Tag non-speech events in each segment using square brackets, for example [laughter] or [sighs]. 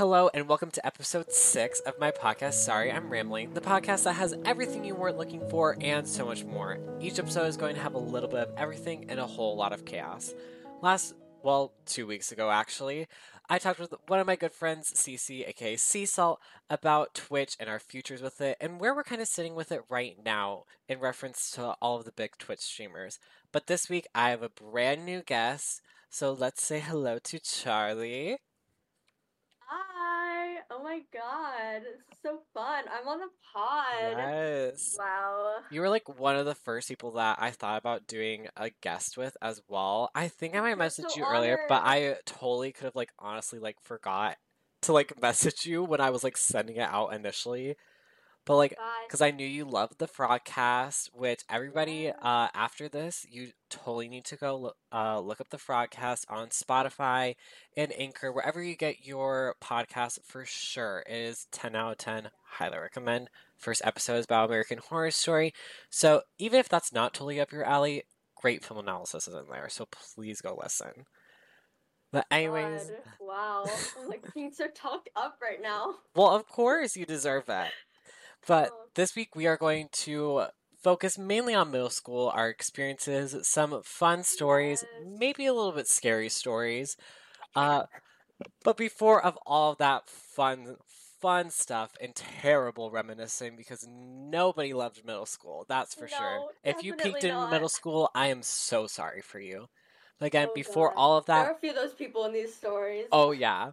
Hello, and welcome to episode six of my podcast. Sorry, I'm rambling. The podcast that has everything you weren't looking for and so much more. Each episode is going to have a little bit of everything and a whole lot of chaos. Last, well, two weeks ago actually, I talked with one of my good friends, Cece, aka Sea Salt, about Twitch and our futures with it, and where we're kind of sitting with it right now in reference to all of the big Twitch streamers. But this week, I have a brand new guest, so let's say hello to Charlie. Oh my god, this is so fun. I'm on the pod. Yes. Wow. You were like one of the first people that I thought about doing a guest with as well. I think I might message so you earlier, but. I totally could have like honestly like forgot to like [laughs] message you when I was like sending it out initially. But like because I knew you loved the Frogcast, which everybody uh after this you totally need to go look, uh look up the Frogcast on Spotify and Anchor wherever you get your podcast for sure. It is ten out of ten. Highly recommend. First episode is about American Horror Story, so even if that's not totally up your alley, great film analysis is in there. So please go listen. But anyways, God. Wow. I'm like being so talked up right now. well, of course you deserve that. But Oh. this week we are going to focus mainly on middle school, our experiences, some fun stories, Yes. maybe a little bit scary stories. [laughs] Uh, but before of all that fun, fun stuff and terrible reminiscing, because nobody loved middle school, that's for sure. If you peaked definitely in middle school, I am so sorry for you. But again, Oh before God. all of that, There are a few of those people in these stories. Oh yeah.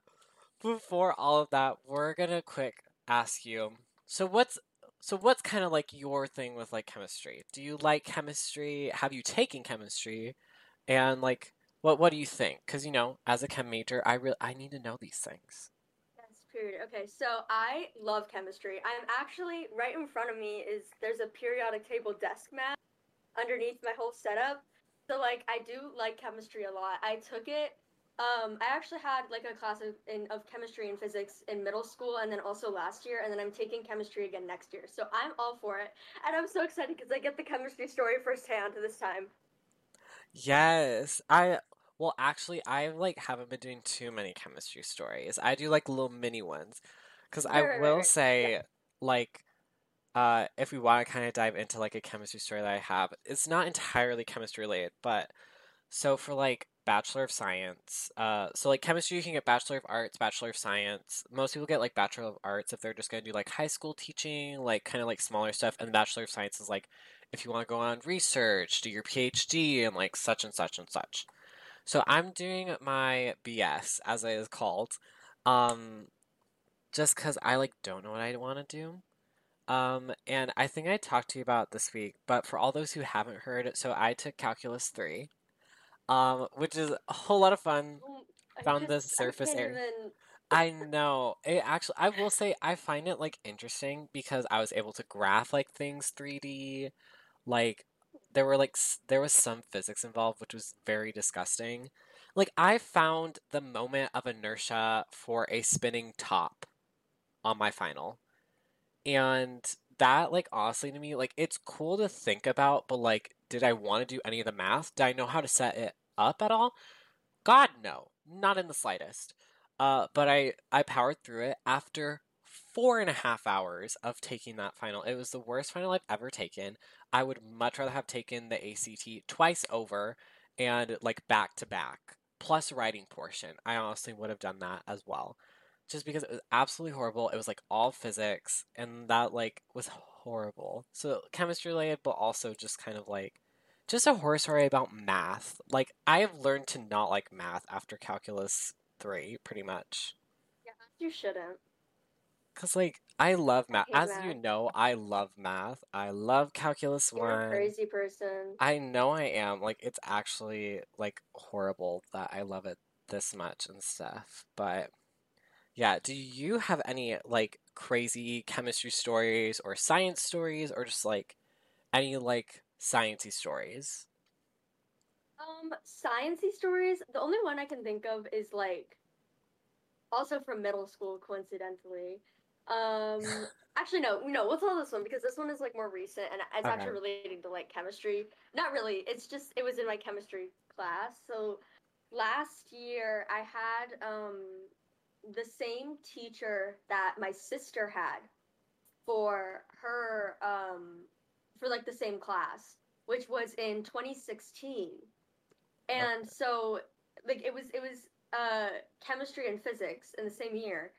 Before all of that, we're gonna quick ask you. So what's so what's kind of like your thing with like chemistry? Do you like chemistry? Have you taken chemistry? And like what what do you think? Cuz you know, as a chem major, I really I need to know these things. Yes, period. Okay, so I love chemistry. I'm actually right in front of me is there's a periodic table desk map underneath my whole setup. So like I do like chemistry a lot. I took it um I actually had like a class of, in, of chemistry and physics in middle school and then also last year and then I'm taking chemistry again next year. So I'm all for it. And I'm so excited because I get the chemistry story firsthand this time. Yes. I well actually I like haven't been doing too many chemistry stories. I do like little mini ones I Right, right, right, will right. say like uh if we want to kind of dive into like a chemistry story that I have, it's not entirely chemistry related, but so for like Bachelor of Science, uh so like chemistry you can get Bachelor of Arts, Bachelor of Science. Most people get like Bachelor of Arts if they're just going to do like high school teaching, like kind of like smaller stuff, and Bachelor of Science is like if you want to go on research, do your PhD and like such and such and such. So I'm doing my BS as it is called, um, just because I like don't know what I want to do. Um, and I think I talked to you about this week, but for all those who haven't heard, so I took Calculus three, um, which is a whole lot of fun. Um, I Found the surface area. even I know. It actually, I will say, I find it like interesting because I was able to graph like things 3D. Like, there were like, s- there was some physics involved, which was very disgusting. Like, I found the moment of inertia for a spinning top on my final. And that, like, honestly to me, like, it's cool to think about, but like, did I want to do any of the math? Did I know how to set it up at all? God, no. Not in the slightest. Uh, but I I powered through it after four and a half hours of taking that final. It was the worst final I've ever taken. I would much rather have taken the ACT twice over and like back to back plus writing portion. I honestly would have done that as well. Just because it was absolutely horrible. It was like all physics and that like was horrible. So chemistry related but also just kind of like just a horror story about math. Like I have learned to not like math after calculus 3 pretty much. Yeah, you shouldn't. Cause like I love math. hate As you know, I love math. I love calculus You're a one. crazy person. I know I am. Like it's actually like horrible that I love it this much and stuff. But yeah, do you have any like crazy chemistry stories or science stories or just like any like sciencey stories? Um, sciencey stories. The only one I can think of is like, also from middle school, coincidentally. Um, [laughs] actually, no, no. We'll tell this one because this one is like more recent and it's Okay. actually relating to like chemistry. Not really. It's just it was in my chemistry class. So last year I had um the same teacher that my sister had for her um for like the same class, which was in 2016. And Okay. so like it was it was uh chemistry and physics in the same year.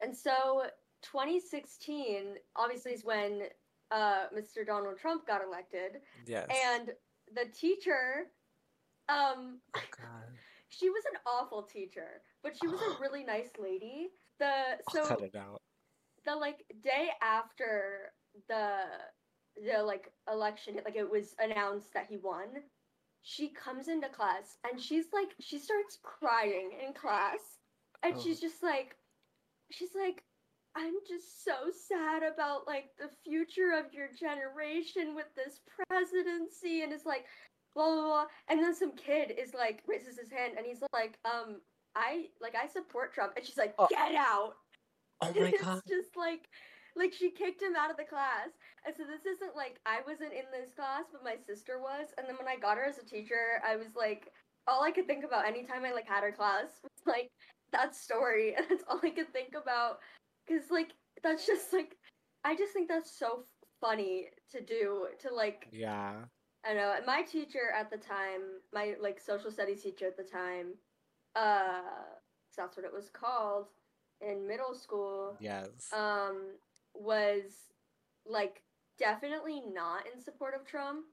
And so 2016 obviously is when uh Mr. Donald Trump got elected Yes. and the teacher um oh. She was an awful teacher, but she was a [sighs] really nice lady. The I'll so cut it out. the like day after the the like election like it was announced that he won she comes into class and she's like she starts crying in class and Oh. she's just like she's like i'm just so sad about like the future of your generation with this presidency and it's like blah blah blah. And then some kid is like raises his hand and he's like um i like i support trump. And she's like Oh. get out. Oh [laughs] my it's god. just like like she kicked him out of the class. And so this isn't like i wasn't in this class but my sister was. And then when i got her as a teacher i was like all i could think about anytime i like had her class was like that story. And [laughs] that's all i could think about. Because like that's just like i just think that's so funny to do to like Yeah. I know my teacher at the time, my like social studies teacher at the time, uh, that's what it was called in middle school. Yes. Um, was like definitely not in support of Trump,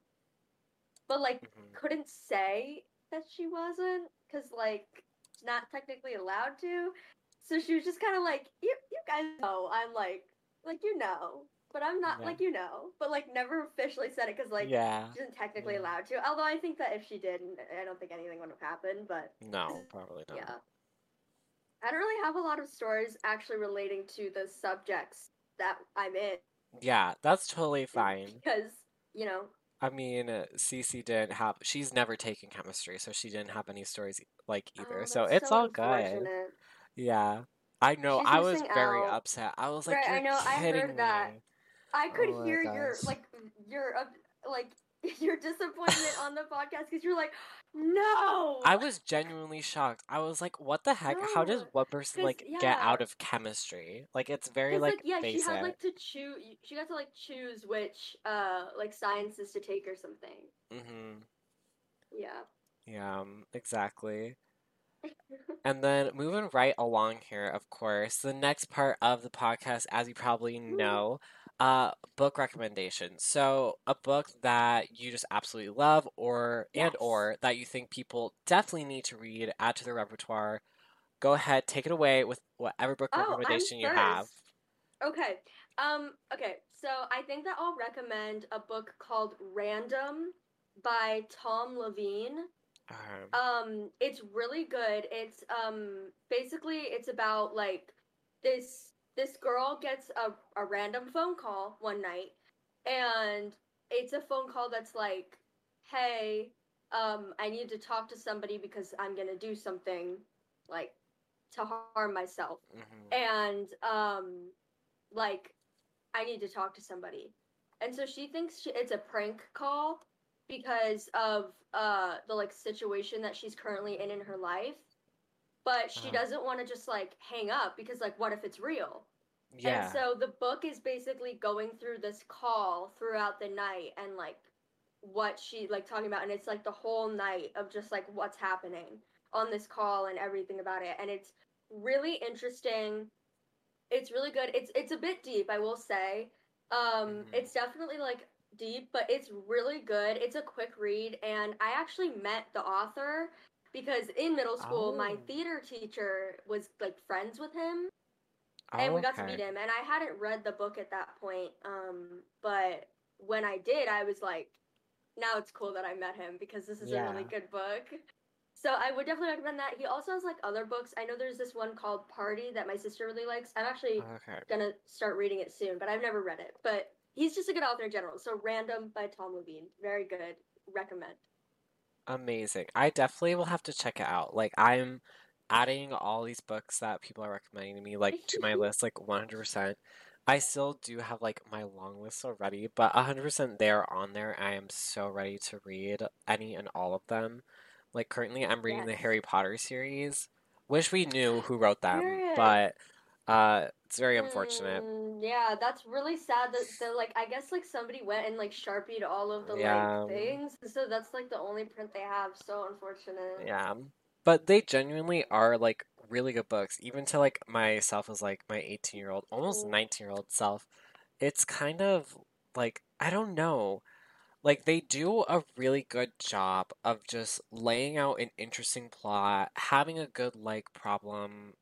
but like Mhm. couldn't say that she wasn't because like not technically allowed to. So she was just kind of like, you you guys know I'm like like you know, but I'm not Yeah. like you know, but like never officially said it because like yeah. she isn't technically Yeah. allowed to. Although I think that if she did, I don't think anything would have happened. But No, probably not. yeah, I don't really have a lot of stories actually relating to the subjects that I'm in Yeah, that's totally [laughs] fine. because you know. I mean, uh, Cece didn't have. She's never taken chemistry, so she didn't have any stories like either. oh, so it's so all good. Yeah. I know. She's I was very upset. I was like, Right, I "You're know, I heard kidding that. Me." I could Oh my hear your like your uh, like [laughs] your disappointment on the podcast because you're like, no. I was genuinely shocked. I was like, "What the heck? How does No, one person 'cause, like get out of chemistry? Like it's very like, yeah, basic." she had like to choose. She got to like choose which uh like sciences to take or something. mm-hmm. Yeah. Yeah, um, exactly. And then moving right along here, of course, the next part of the podcast, as you probably [laughs] know, uh, book recommendation. So a book that you just absolutely love, or and or that you think people definitely need to read, add to their repertoire. Go ahead, take it away with whatever book Oh, recommendation you have. Okay. Um. Okay. So I think that I'll recommend a book called Random by Tom Leveen. Um, Um, it's really good. It's um basically it's about like this this girl gets a, a random phone call one night and it's a phone call that's like, Hey, um, I need to talk to somebody because I'm gonna do something like to harm myself. mhm. And um like I need to talk to somebody. And so she thinks she, it's a prank call because of uh the like situation that she's currently in in her life. But she Uh-huh. doesn't want to just like hang up because like what if it's real? Yeah. And so the book is basically going through this call throughout the night and like what she like talking about and it's like the whole night of just like what's happening on this call and everything about it and it's really interesting. It's really good. It's it's a bit deep, I will say. Um Mhm. it's definitely like deep, but it's really good. It's a quick read and I actually met the author because in middle school my Oh. theater teacher was like friends with him Oh, and we got to meet him and i hadn't read the book at that point um but when i did i was like now it's cool that i met him because this is a really good book. So i would definitely recommend that. He also has like other books. I know there's this one called party that my sister really likes. I'm actually Okay. gonna start reading it soon but i've never read it. But he's just a good author in general. So random by tom leveen. Very good. Recommend. Amazing. I definitely will have to check it out. Like I'm adding all these books that people are recommending to me like to my [laughs] list like 100%. I still do have like my long list already, but 100% they're on there. I am so ready to read any and all of them. Like currently I'm reading the Harry Potter series, Wish we knew who wrote them, but uh, it's very unfortunate. Mm, yeah, that's really sad that the like I guess like somebody went and like sharpied all of the Yeah. like things. So that's like the only print they have. So unfortunate. Yeah. But they genuinely are like really good books, even to like myself as like my 18 year old, almost Mhm. 19 year old self. It's kind of like, I don't know. Like they do a really good job of just laying out an interesting plot, having a good like problem,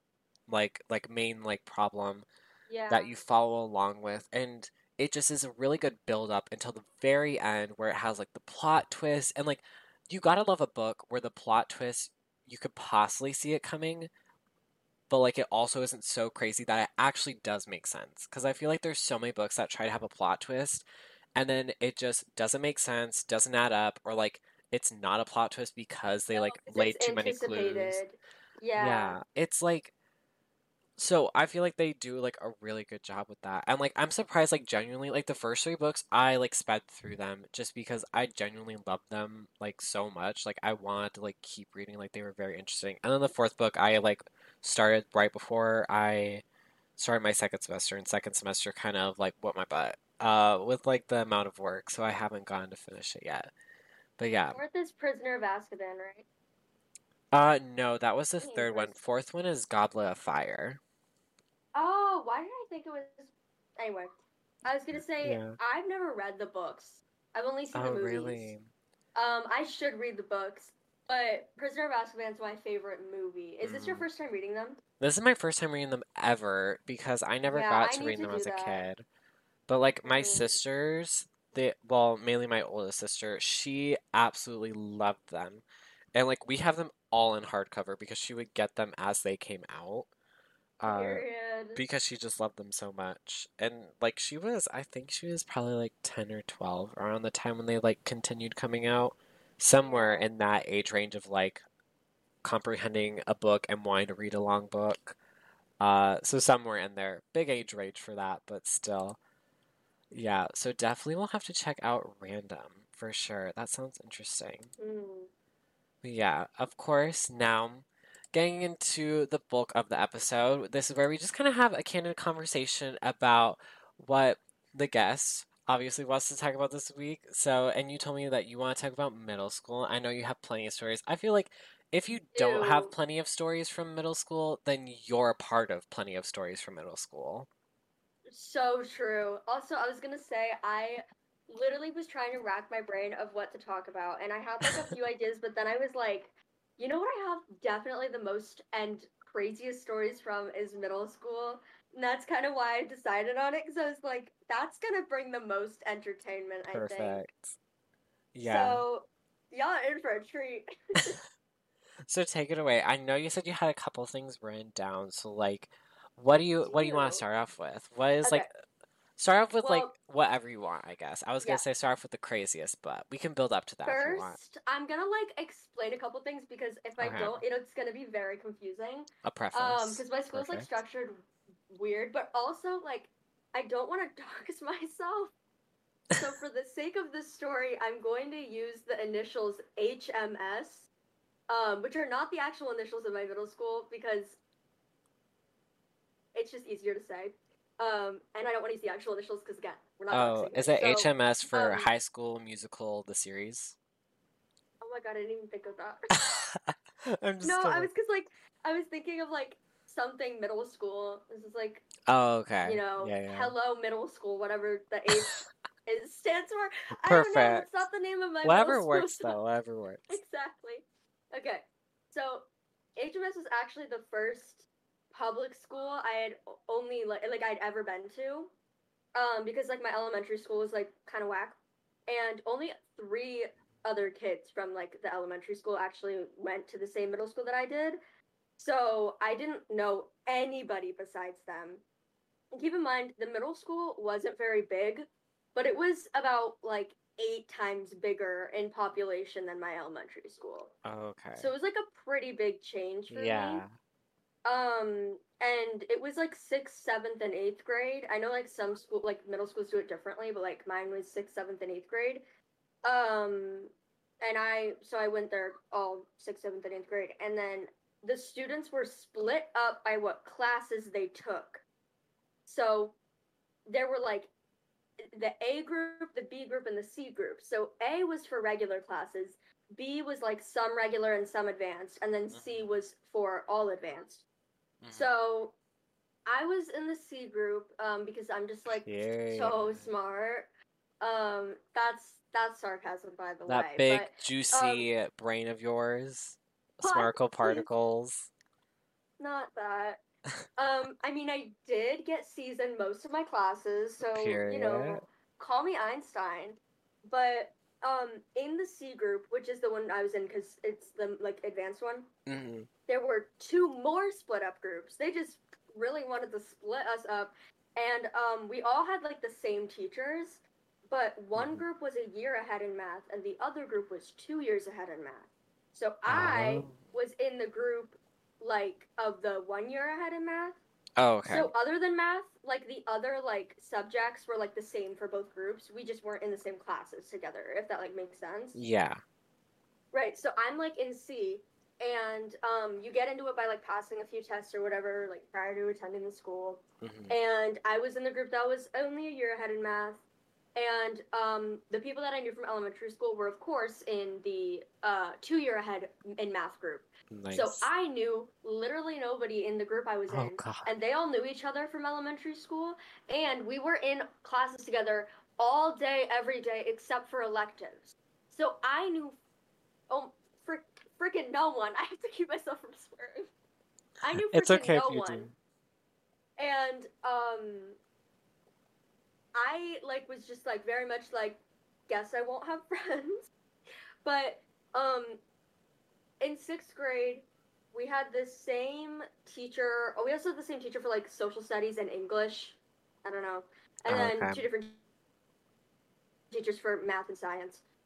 like like main like problem Yeah. that you follow along with and it just is a really good build up until the very end where it has like the plot twist and like you gotta love a book where the plot twist you could possibly see it coming but like it also isn't so crazy that it actually does make sense because i feel like there's so many books that try to have a plot twist and then it just doesn't make sense doesn't add up or like it's not a plot twist because they No, like laid too many clues. Yeah. yeah, it's like so I feel like they do like a really good job with that. And like I'm surprised like genuinely like the first three books I like sped through them just because I genuinely loved them like so much. Like I wanted to like keep reading like they were very interesting. And then the fourth book I like started right before I started my second semester and second semester kind of like what my butt uh with like the amount of work so I haven't gotten to finish it yet. But yeah. Fourth is Prisoner of Azkaban, right? Uh no, that was the third one. Fourth one is Goblet of Fire. Oh, why did I think it was? Anyway, I was gonna say Yeah. I've never read the books. I've only seen the Oh movies. really? Um, I should read the books, but Prisoner of Azkaban is my favorite movie. Is this your Mm. first time reading them? This is my first time reading them ever because I never Yeah, got to read them as a that. kid. But like my Mm. sisters, they well, mainly my oldest sister, she absolutely loved them. And like we have them all in hardcover because she would get them as they came out. Uh Period. because she just loved them so much. And like she was I think she was probably like 10 or 12 around the time when they like continued coming out. Somewhere in that age range of like comprehending a book and wanting to read a long book. Uh so somewhere in there. Big age range for that, but still. Yeah, so definitely we'll have to check out Random for sure. That sounds interesting. Mm. Yeah, of course, now getting into the bulk of the episode, this is where we just kind of have a candid conversation about what the guest obviously wants to talk about this week. So, and you told me that you want to talk about middle school. I know you have plenty of stories. I feel like if you don't have plenty of stories from middle school, then you're a part of plenty of stories from middle school. So true. Also, I was gonna say I literally was trying to rack my brain of what to talk about, and I had like a few [laughs] ideas, but then I was like, you know what I have definitely the most and craziest stories from is middle school. And that's kind of why I decided on it because I was like, that's gonna bring the most entertainment, I think. Perfect. Yeah. So, y'all are in for a treat. [laughs] So take it away. I know you said you had a couple things written down. So like, what do you what do you want to start off with? What is Okay. like start off with like whatever you want, I guess. I was gonna say start off with the craziest, but we can build up to that if you want. First, I'm gonna like explain a couple things because if I Okay. don't, it- it's gonna be very confusing. A preface. Um, because my school's like structured weird, but also like I don't want to [laughs] dox myself. So for the sake of this story, I'm going to use the initials HMS, um, which are not the actual initials of my middle school because it's just easier to say. Um, and I don't want to use the actual initials because again, we're not. Oh, is it. So- HMS for um, High School Musical the series? Oh my god, I didn't even think of that. [laughs] I'm just no, I was because like I was thinking of like something middle school. This is like Oh, okay. you know, yeah, yeah. hello middle school, whatever the H [laughs] is stands for. I don't know. Perfect. It's not the name of my Whatever works though. Whatever works. exactly. Okay, so HMS was actually the first public school I had only like like I'd ever been to, um, because like my elementary school was like kind of whack, and only three other kids from like the elementary school actually went to the same middle school that I did. So I didn't know anybody besides them. And keep in mind, the middle school wasn't very big, but it was about like eight times bigger in population than my elementary school. Okay. So it was like a pretty big change for yeah. me. Um, and it was like sixth, seventh, and eighth grade. I know like some school, like middle schools do it differently, but like mine was sixth, seventh, and eighth grade. Um, and I, so I went there all sixth, seventh, and eighth grade. And then the students were split up by what classes they took. So there were like the A group, the B group, and the C group. So A was for regular classes, B was like some regular and some advanced, and then C Mhm. was for all advanced. Mhm. So I was in the C group um, because I'm just like so smart. Um, that's that's sarcasm, by the that way. That big but juicy brain of yours, sparkle particles. not that. [laughs] um, I mean, I did get C's in most of my classes, so you know, call me Einstein. But um, in the C group, which is the one I was in, because it's the like advanced one, hmm there were two more split up groups. They just really wanted to split us up, and um, we all had like the same teachers, but one Mhm. group was a year ahead in math, and the other group was two years ahead in math. So I Oh. was in the group like of the one year ahead in math. Oh, okay. So other than math, like the other like subjects were like the same for both groups. We just weren't in the same classes together, if that like makes sense. yeah. Right. So I'm like in C, and um, you get into it by like passing a few tests or whatever, like prior to attending the school. hmm And I was in the group that was only a year ahead in math. And um, the people that I knew from elementary school were, of course, in the uh, two year ahead in math group. Nice. So I knew literally nobody in the group I was oh in. god. And they all knew each other from elementary school. And we were in classes together all day, every day, except for electives. So I knew, oh, frick, freaking no one. [laughs] I have to keep myself from swearing. I knew freaking It's okay no if you one. do. And um, I like was just like very much like, guess I won't have [laughs] friends. But um, in sixth grade, we had the same teacher. Oh, we also had the same teacher for like social studies and English. I don't know, and Oh, then okay. two different teachers for math and science.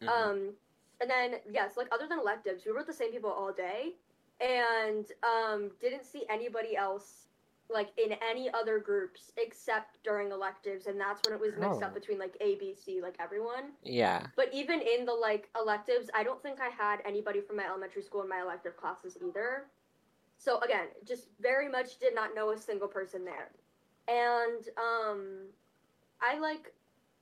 Mhm. Um, and then yes, like other than electives, we were with the same people all day, and um, didn't see anybody else like in any other groups except during electives, and that's when it was mixed Oh. up between like A, B, C, like everyone. yeah. But even in the like electives, I don't think I had anybody from my elementary school in my elective classes either. So again, just very much did not know a single person there. And um I like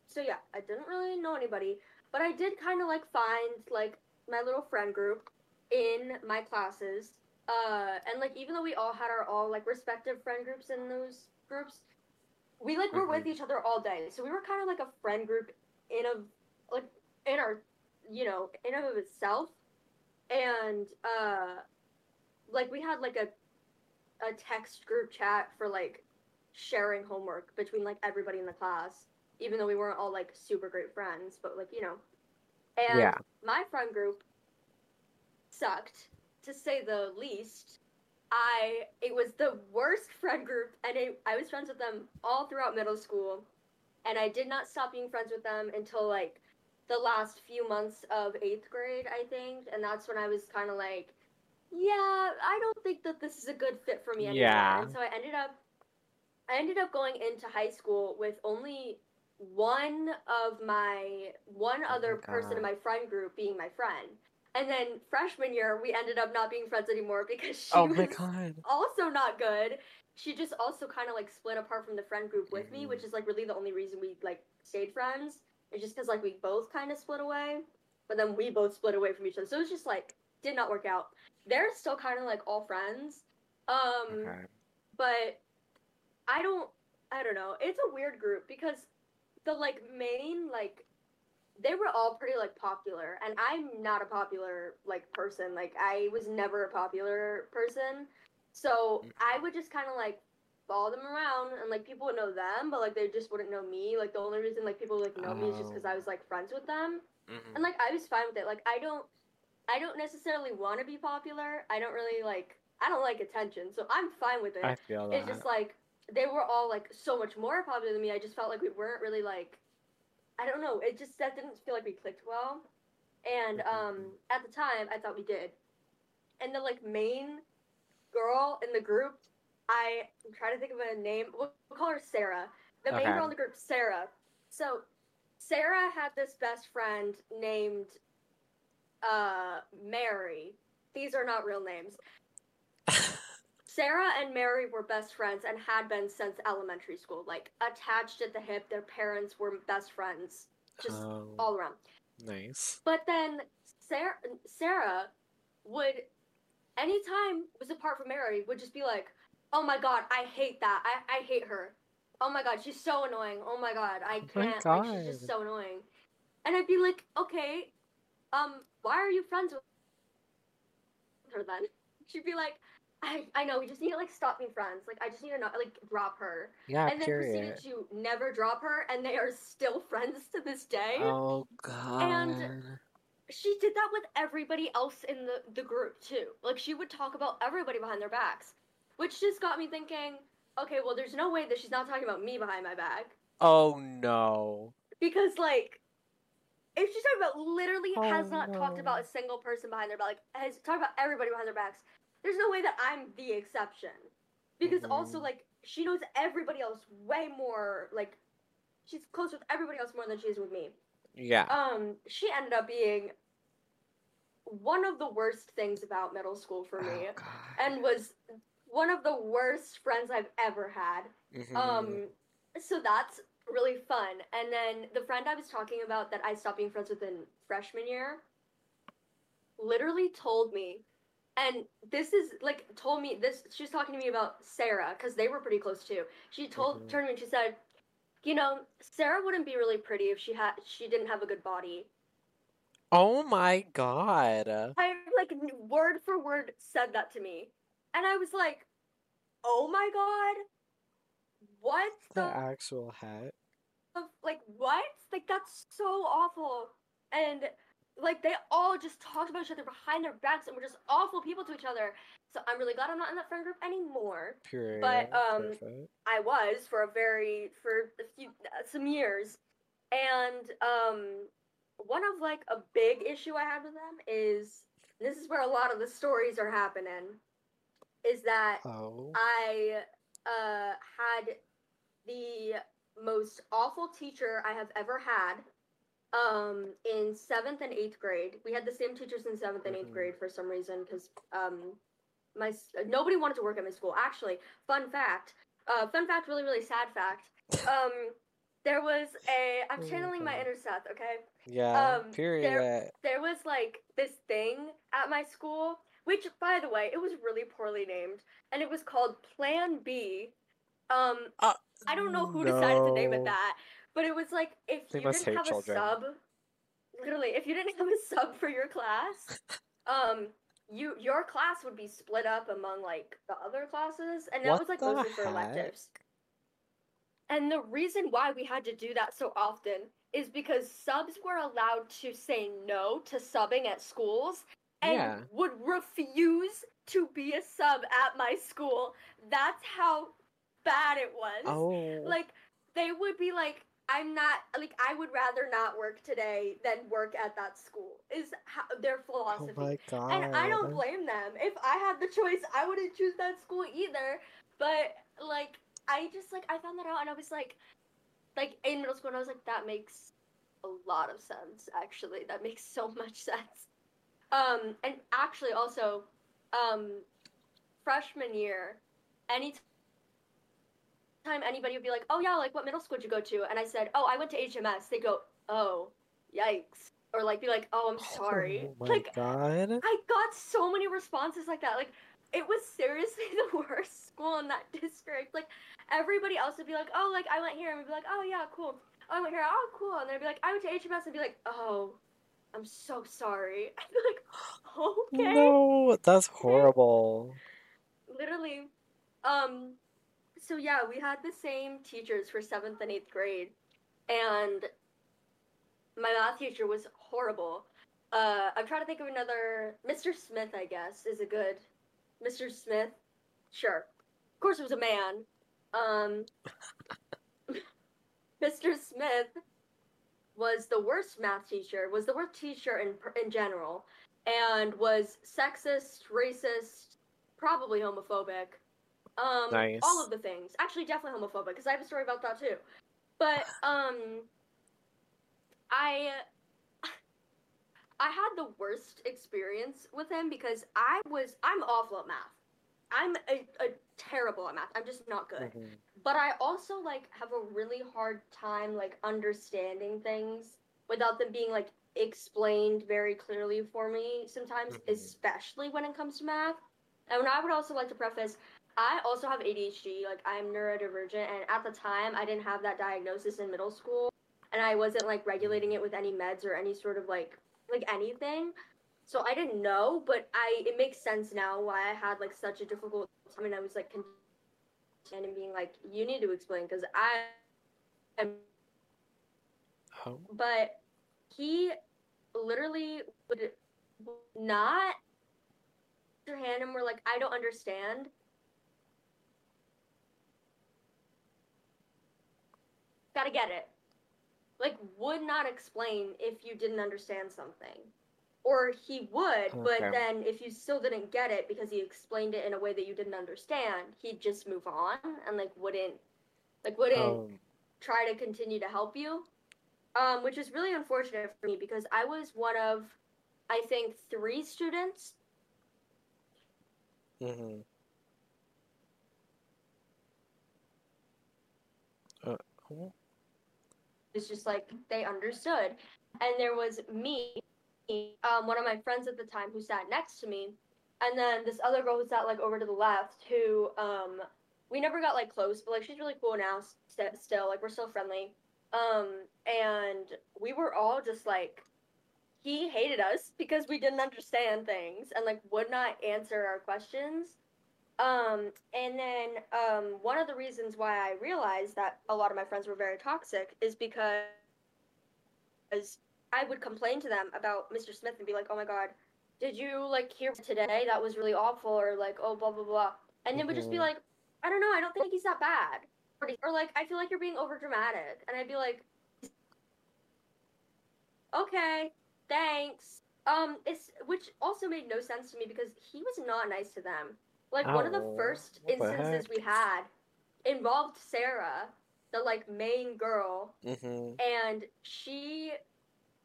so yeah, I didn't really know anybody, but I did kind of like find like my little friend group in my classes. Uh and like even though we all had our all like respective friend groups in those groups, we like were with each other all day. So we were kind of like a friend group in a like in our you know in and of itself and uh like we had like a a text group chat for like sharing homework between like everybody in the class even though we weren't all like super great friends but like you know and Yeah. my friend group sucked to say the least i it was the worst friend group and it, i was friends with them all throughout middle school and I did not stop being friends with them until like the last few months of eighth grade, I think, and that's when I was kind of like, yeah, I don't think that this is a good fit for me anymore. Yeah. And so I ended up, I ended up going into high school with only one of my one oh other my person in my friend group being my friend. And then freshman year, we ended up not being friends anymore because she Oh was also not good. She just also kind of like split apart from the friend group with me, Mhm. which is like really the only reason we like stayed friends. It's just because like we both kind of split away, but then we both split away from each other. So it was just like did not work out. They're still kind of like all friends, um, Okay. but I don't. I don't know. It's a weird group because the like main like they were all pretty like popular and i'm not a popular like person. Like i was never a popular person. So i would just kind of like follow them around and like people would know them but like they just wouldn't know me. Like the only reason like people would, like know me is just because i was like friends with them. Mhm. and like i was fine with it. Like i don't i don't necessarily want to be popular. I don't really like i don't like attention so i'm fine with it. I feel that. it's just like they were all like so much more popular than me. I just felt like we weren't really like I don't know. It just that didn't feel like we clicked well. And um at the time I thought we did. And the like main girl in the group, I I'm trying to think of a name. We'll, we'll call her Sarah. The main Okay. girl in the group, Sarah. So Sarah had this best friend named uh Mary. These are not real names. [laughs] Sarah and Mary were best friends and had been since elementary school, like attached at the hip. Their parents were best friends, just Oh, all around. nice. But then Sarah, Sarah would, anytime was apart from Mary, would just be like, "Oh my god, I hate that. I, I hate her. Oh my god, she's so annoying. Oh my god, I Oh can't. like, she's just so annoying." And I'd be like, "Okay, um, why are you friends with her then?" She'd be like, "I, I know. We just need to like stop being friends. Like, I just need to not like drop her." Yeah, and then period. proceeded to never drop her, and they are still [laughs] friends to this day Oh god. And she did that with everybody else in the, the group too. Like she would talk about everybody behind their backs. Which just got me thinking, okay, well there's no way that she's not talking about me behind my back. Oh no. Because like if she's talking about literally has Oh, not talked about a single person behind their back, like has talked about everybody behind their backs, there's no way that I'm the exception. Because also Mhm. like she knows everybody else way more like she's close with everybody else more than she is with me. Yeah. Um, she ended up being one of the worst things about middle school for me, Oh, and was one of the worst friends I've ever had. Mhm. Um, so that's really fun. And then the friend I was talking about that I stopped being friends with in freshman year literally told me, and this is like told me this. She was talking to me about Sarah because they were pretty close too. She told Mhm. turned to me and she said, "You know, Sarah wouldn't be really pretty if she had she didn't have a good body." oh my god. I like word for word said that to me, and I was like, "Oh my god, what The the actual hat. of like what? Like that's so awful. And like they all just talked about each other behind their backs and were just awful people to each other. So I'm really glad I'm not in that friend group anymore. Period. But, um, Perfect. I was for a very for a few uh, some years. And um one of like a big issue I had with them is this is where a lot of the stories are happening is that Oh. I uh, had the most awful teacher I have ever had um, in seventh and eighth grade. We had the same teachers in seventh and eighth Mhm. grade for some reason because um, my nobody wanted to work at my school. Actually, fun fact, uh, fun fact, really really sad fact. [laughs] Um, there was a. I'm Oh channeling my inner Seth. Okay Yeah. um, period. there was like this thing at my school, which by the way, it was really poorly named, and it was called Plan B. Um, Uh, I don't know who decided to name it that, but it was like if They you didn't have children. a sub, literally, if you didn't have a sub for your class, um, you your class would be split up among like the other classes, and that What was like mostly for electives. And the reason why we had to do that so often is because subs were allowed to say no to subbing at schools and Yeah. would refuse to be a sub at my school. That's how bad it was. Oh. Like they would be like I'm not like I would rather not work today than work at that school. Is how, their oh philosophy. my god. And I don't blame them. If I had the choice, I wouldn't choose that school either. But like, I just like I found that out, and I was like, like in middle school, and I was like, that makes a lot of sense. Actually, that makes so much sense. Um, and actually, also, um, freshman year, any time anybody would be like, "Oh yeah, like what middle school did you go to?" and I said, "Oh, I went to HMS." They go, "Oh, yikes," or like be like, "Oh, I'm sorry." Oh my [laughs] like god. I got so many responses like that. Like it was seriously [laughs] the worst school in that [laughs] district. Like everybody else would be like, "Oh, like I went here," and we'd be like, "Oh yeah, cool." Oh, I went here. Oh, cool. And they'd be like, "I went to HMS," and be like, "Oh, I'm so sorry." I'd be like, "Okay." No, that's horrible. Literally. Um. So yeah, we had the same teachers for seventh and eighth grade, and my math teacher was horrible. Uh, I'm trying to think of another. Mr. Smith, I guess, is a good. Mr. Smith, sure. Of course, it was a man. Um, [laughs] Mr. Smith was the worst math teacher. Was the worst teacher in in general, and was sexist, racist, probably homophobic. Um, Nice. all of the things. Actually, definitely homophobic because I have a story about that too. But [sighs] um, I I had the worst experience with him because I was I'm awful at math. I'm a, a terrible at math. I'm just not good. Mhm. But I also like have a really hard time like understanding things without them being like explained very clearly for me sometimes, Mhm. especially when it comes to math. And I would also like to preface I also have ADHD, like I'm neurodivergent and at the time I didn't have that diagnosis in middle school and I wasn't like regulating it with any meds or any sort of like like anything. So I didn't know, but I it makes sense now why I had like such a difficult time and I was like and being like, you need to explain because I am. Oh. But he literally would not your hand and we're like, I don't understand. Gotta get it. Like, would not explain if you didn't understand something. Or he would, but then if you still didn't get it because he explained it in a way that you didn't understand, he'd just move on and like wouldn't like wouldn't Um, try to continue to help you. Um, which is really unfortunate for me because I was one of I think three students mhm. Uh, oh. It's just like they understood. And there was me, um, one of my friends at the time who sat next to me, and then this other girl who sat like over to the left who um we never got like close, but like she's really cool now st- still, like we're still friendly. Um and we were all just like he hated us because we didn't understand things and like would not answer our questions. Um, and then um, one of the reasons why I realized that a lot of my friends were very toxic is because I would complain to them about Mr. Smith and be like, "Oh my God, did you like hear today? That was really awful," or like, "Oh blah blah blah," and they would just be Mhm. like, "I don't know, I don't think he's that bad," or, or like, "I feel like you're being over dramatic," and I'd be like, "Okay, thanks." Um, it's which also made no sense to me because he was not nice to them. Like one of the first what the instances heck? we had involved Sarah, the like main girl, Mhm. and she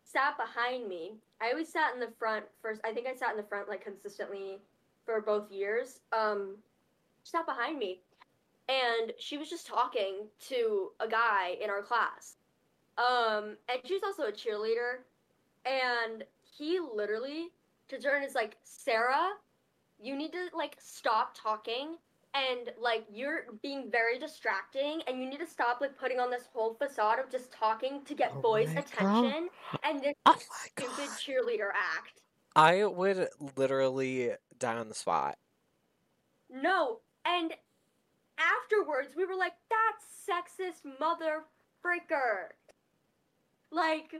sat behind me. I always sat in the front first. I think I sat in the front like consistently for both years. Um, she sat behind me, and she was just talking to a guy in our class. Um, and she's also a cheerleader, and he literally to turn is like Sarah, you need to like stop talking and like you're being very distracting and you need to stop like putting on this whole facade of just talking to get Oh boys my God. attention and oh this Oh stupid god. cheerleader act I would literally die on the spot. no and afterwards we were like that's sexist mother freaker like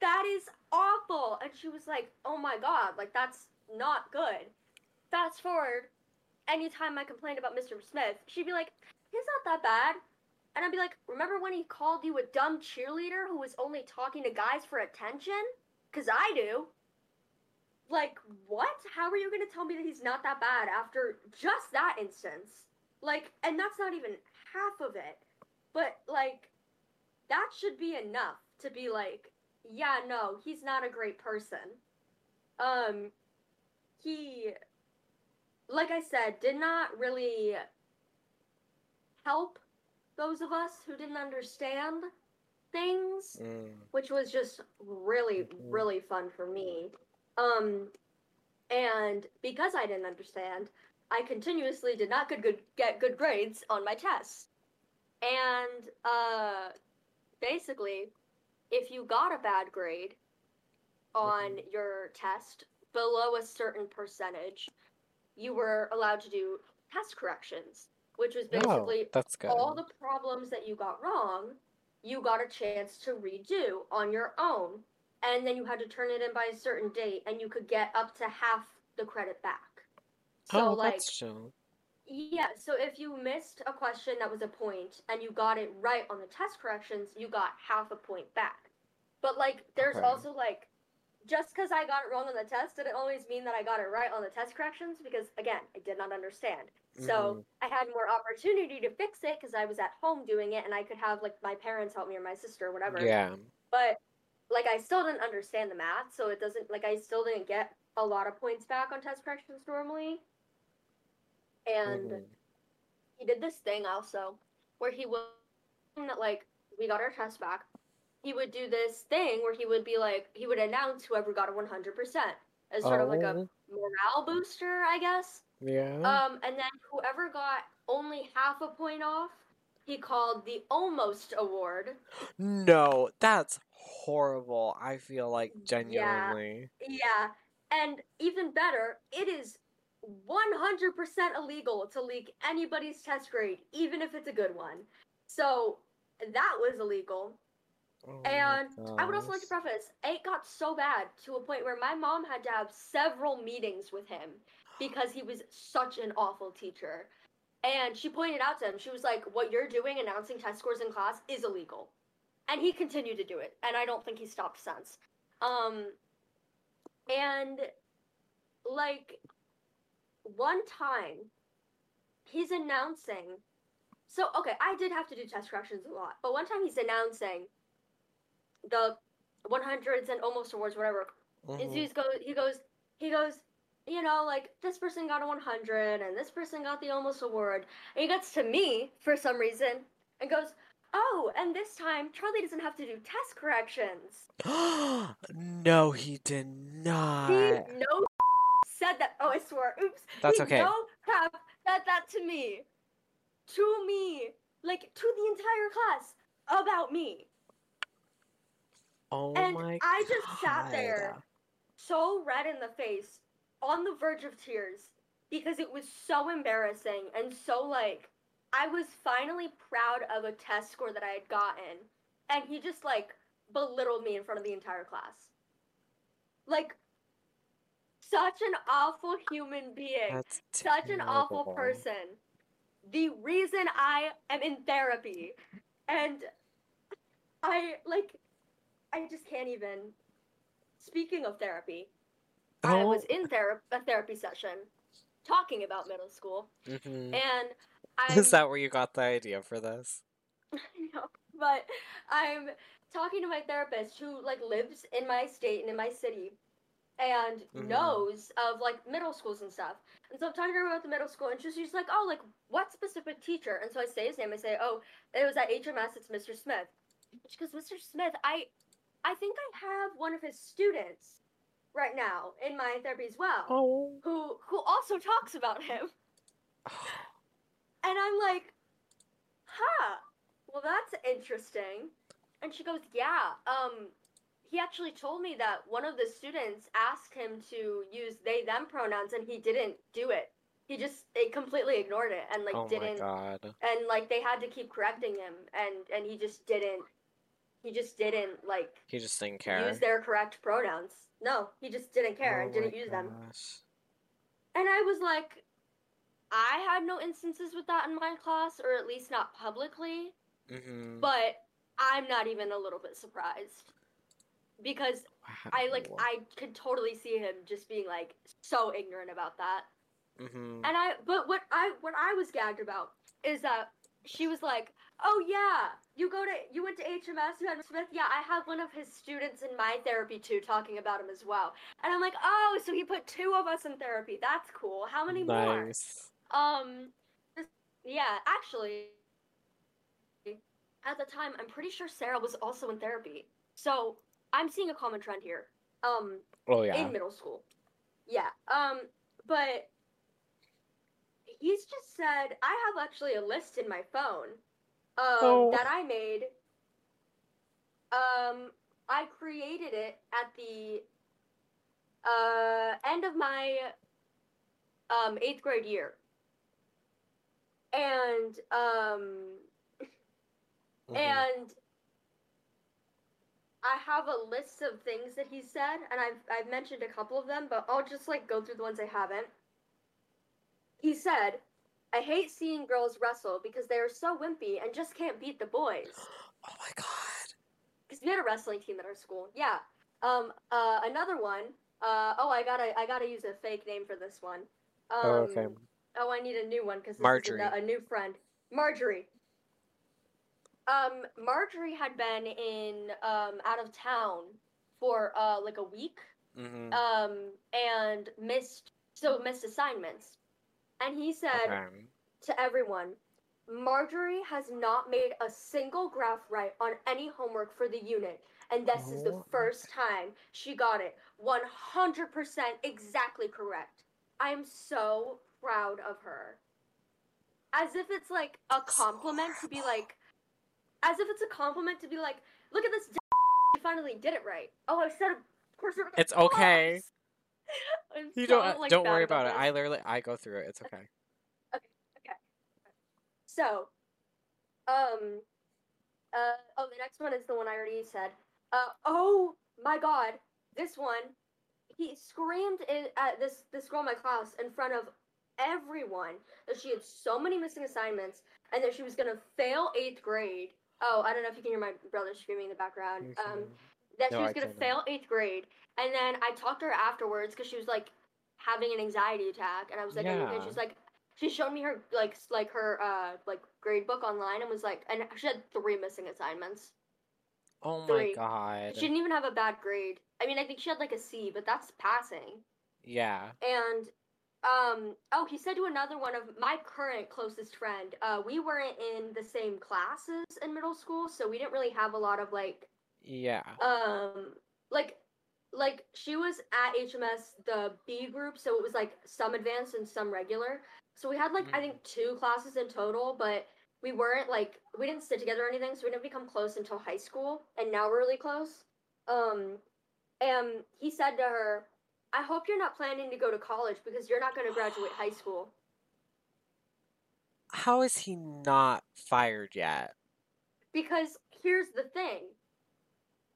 that is awful and she was like oh my god like that's not good fast forward anytime i complained about mr smith she'd be like he's not that bad. And i'd be like remember when he called you a dumb cheerleader who was only talking to guys for attention? Because i do. Like what? How are you going to tell me that he's not that bad after just that instance? Like and that's not even half of it. But like that should be enough to be like yeah no he's not a great person. Um he like i said did not really help those of us who didn't understand things Mm. which was just really Mhm. really fun for me um and because i didn't understand i continuously did not good, good get good grades on my tests and uh basically if you got a bad grade on your test below a certain percentage you were allowed to do test corrections which was Oh, basically good. all the problems that you got wrong, you got a chance to redo on your own. And then you had to turn it in by a certain date and you could get up to half the credit back. So oh, like that's chill. yeah, so if you missed a question that was a point and you got it right on the test corrections, you got half a point back. But like there's Okay. also like just because I got it wrong on the test didn't always mean that I got it right on the test corrections because again, I did not understand. So Mhm. I had more opportunity to fix it because I was at home doing it and I could have like my parents help me or my sister or whatever. Yeah. But like I still didn't understand the math, so it doesn't like I still didn't get a lot of points back on test corrections normally. and Mhm. he did this thing also where he was that like we got our test back he would do this thing where he would be like he would announce whoever got a 100% as sort of like a Oh, morale booster i guess. Yeah. um and then whoever got only half a point off he called the almost award. No, that's horrible. I feel like genuinely. yeah, yeah and even better it is 100% illegal to leak anybody's test grade even if it's a good one. So that was illegal Oh And I would also like to preface, it got so bad to a point where my mom had to have several meetings with him because he was such an awful teacher. And she pointed out to him, she was like, What you're doing, announcing test scores in class, is illegal. And he continued to do it. And I don't think he stopped since. Um, and like one time, he's announcing. So, okay, I did have to do test corrections a lot, but one time he's announcing the 100s and almost awards, whatever. And Mhm. he goes, he goes, he goes, you know, like this person got a 100 and this person got the almost award. And he gets to me for some reason and goes, oh, and this time Charlie doesn't have to do test corrections. [gasps] no, he did not. He no said that. Oh, I swear. Oops. That's he okay. No crap said that to me, to me, like to the entire class about me. Oh and my I just sat there so red in the face, on the verge of tears, because it was so embarrassing and so like I was finally proud of a test score that I had gotten, and he just like belittled me in front of the entire class. Like such an awful human being, That's such an awful person. The reason I am in therapy, and I like, I just can't even. Speaking of therapy, I Oh. was in thera- a therapy session talking about middle school, Mhm. and I'm Is that where you got the idea for this? [laughs] no, but I'm talking to my therapist who like lives in my state and in my city and Mhm. knows of like middle schools and stuff. And so I'm talking to her about the middle school and she's, she's like, Oh, like what specific teacher? And so I say his name, I say, Oh, it was at HMS, it's Mr. Smith. She goes, Mr. Smith, I I think I have one of his students right now in my therapy as well. Oh. Who who also talks about him. [gasps] And I'm like, huh, well, that's interesting. And she goes, yeah, um, he actually told me that one of the students asked him to use they them pronouns and he didn't do it. He just they completely ignored it and like oh my didn't god. and like they had to keep correcting him and and he just didn't he just didn't like He just didn't care. use their correct pronouns. No, he just didn't care and Oh didn't my use them. And I was like, I had no instances with that in my class, or at least not publicly, Mhm. but I'm not even a little bit surprised. Because I like I could totally see him just being like so ignorant about that. Mhm. And I but what I what I was gagged about is that she was like, "Oh yeah, you go to you went to HMS, you had Smith. Yeah, I have one of his students in my therapy too talking about him as well." And I'm like, "Oh, so he put two of us in therapy. That's cool. How many more?" Nice. Um, this- yeah, actually, at the time, I'm pretty sure Sarah was also in therapy. So I'm seeing a common trend here. Um, Oh yeah. in middle school. Yeah. Um, but he's just said I have actually a list in my phone um, Oh. that I made. Um, I created it at the uh, end of my um, eighth grade year, and um, Mhm. and I have a list of things that he said, and I've I've mentioned a couple of them, but I'll just like go through the ones I haven't. He said, "I hate seeing girls wrestle because they are so wimpy and just can't beat the boys." [gasps] Oh my god. Because we had a wrestling team at our school. Yeah. Um. Uh. Another one. Uh. Oh, I gotta I gotta use a fake name for this one. Um, Oh, okay. Oh, I need a new one because Marjorie. is a, a new friend. Marjorie. Um, Marjorie had been in um out of town for uh like a week. Mm-hmm. Um, and missed so missed assignments. And he said Okay. to everyone, Marjorie has not made a single graph right on any homework for the unit, and this is the Oh, first time she got it 100% exactly correct. I am so proud of her. As if it's like a compliment to be like, as if it's a compliment to be like, look at this, d- you finally did it right. Oh, I said, of course, It's okay. close." [laughs] I'm You so, don't like, don't worry about it. I literally I go through it. It's okay. okay. okay. So, um, uh, oh, the next one is the one I already said. Uh, oh my god, this one, he screamed in, at this this girl in my class in front of everyone that she had so many missing assignments and that she was gonna fail eighth grade. Oh, I don't know if you can hear my brother screaming in the background. Um, that No, she was gonna fail eighth grade, and then I talked to her afterwards because she was like having an anxiety attack, and I was like, "Are you okay?" She's like, she showed me her like like her uh like grade book online and was like, and she had three missing assignments. oh my god. She didn't even have a bad grade. I mean, I think she had like a C, but that's passing. Yeah. And um oh, he said to another one of my current closest friend, uh, we weren't in the same classes in middle school, so we didn't really have a lot of like Yeah. um like like she was at HMS the B group, so it was like some advanced and some regular. So we had like I think two classes in total, but we weren't like we didn't sit together or anything, so we didn't become close until high school, and now we're really close. Um, and he said to her, "I hope you're not planning to go to college because you're not going to graduate high school." How is he not fired yet? Because here's the thing.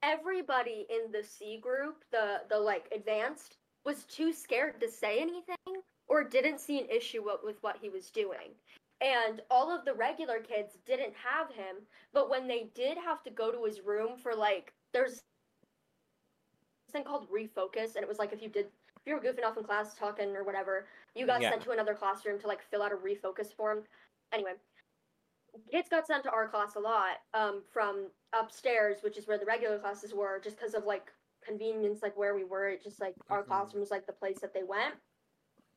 Everybody in the C group, the the like advanced, was too scared to say anything or didn't see an issue with, with what he was doing. And all of the regular kids didn't have him, but when they did have to go to his room for like there's this thing called refocus and it was like if you did if you were goofing off in class talking or whatever, you got Yeah. sent to another classroom to like fill out a refocus form. Anyway, kids got sent to our class a lot um, from upstairs, which is where the regular classes were, just because of like convenience, like where we were. It just like our Mhm. classroom was like the place that they went,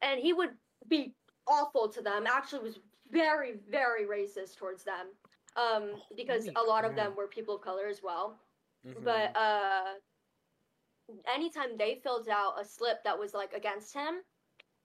and he would be awful to them. Actually, was very very racist towards them, um, because a lot of them were people of color as well Mhm. but uh anytime they filled out a slip that was like against him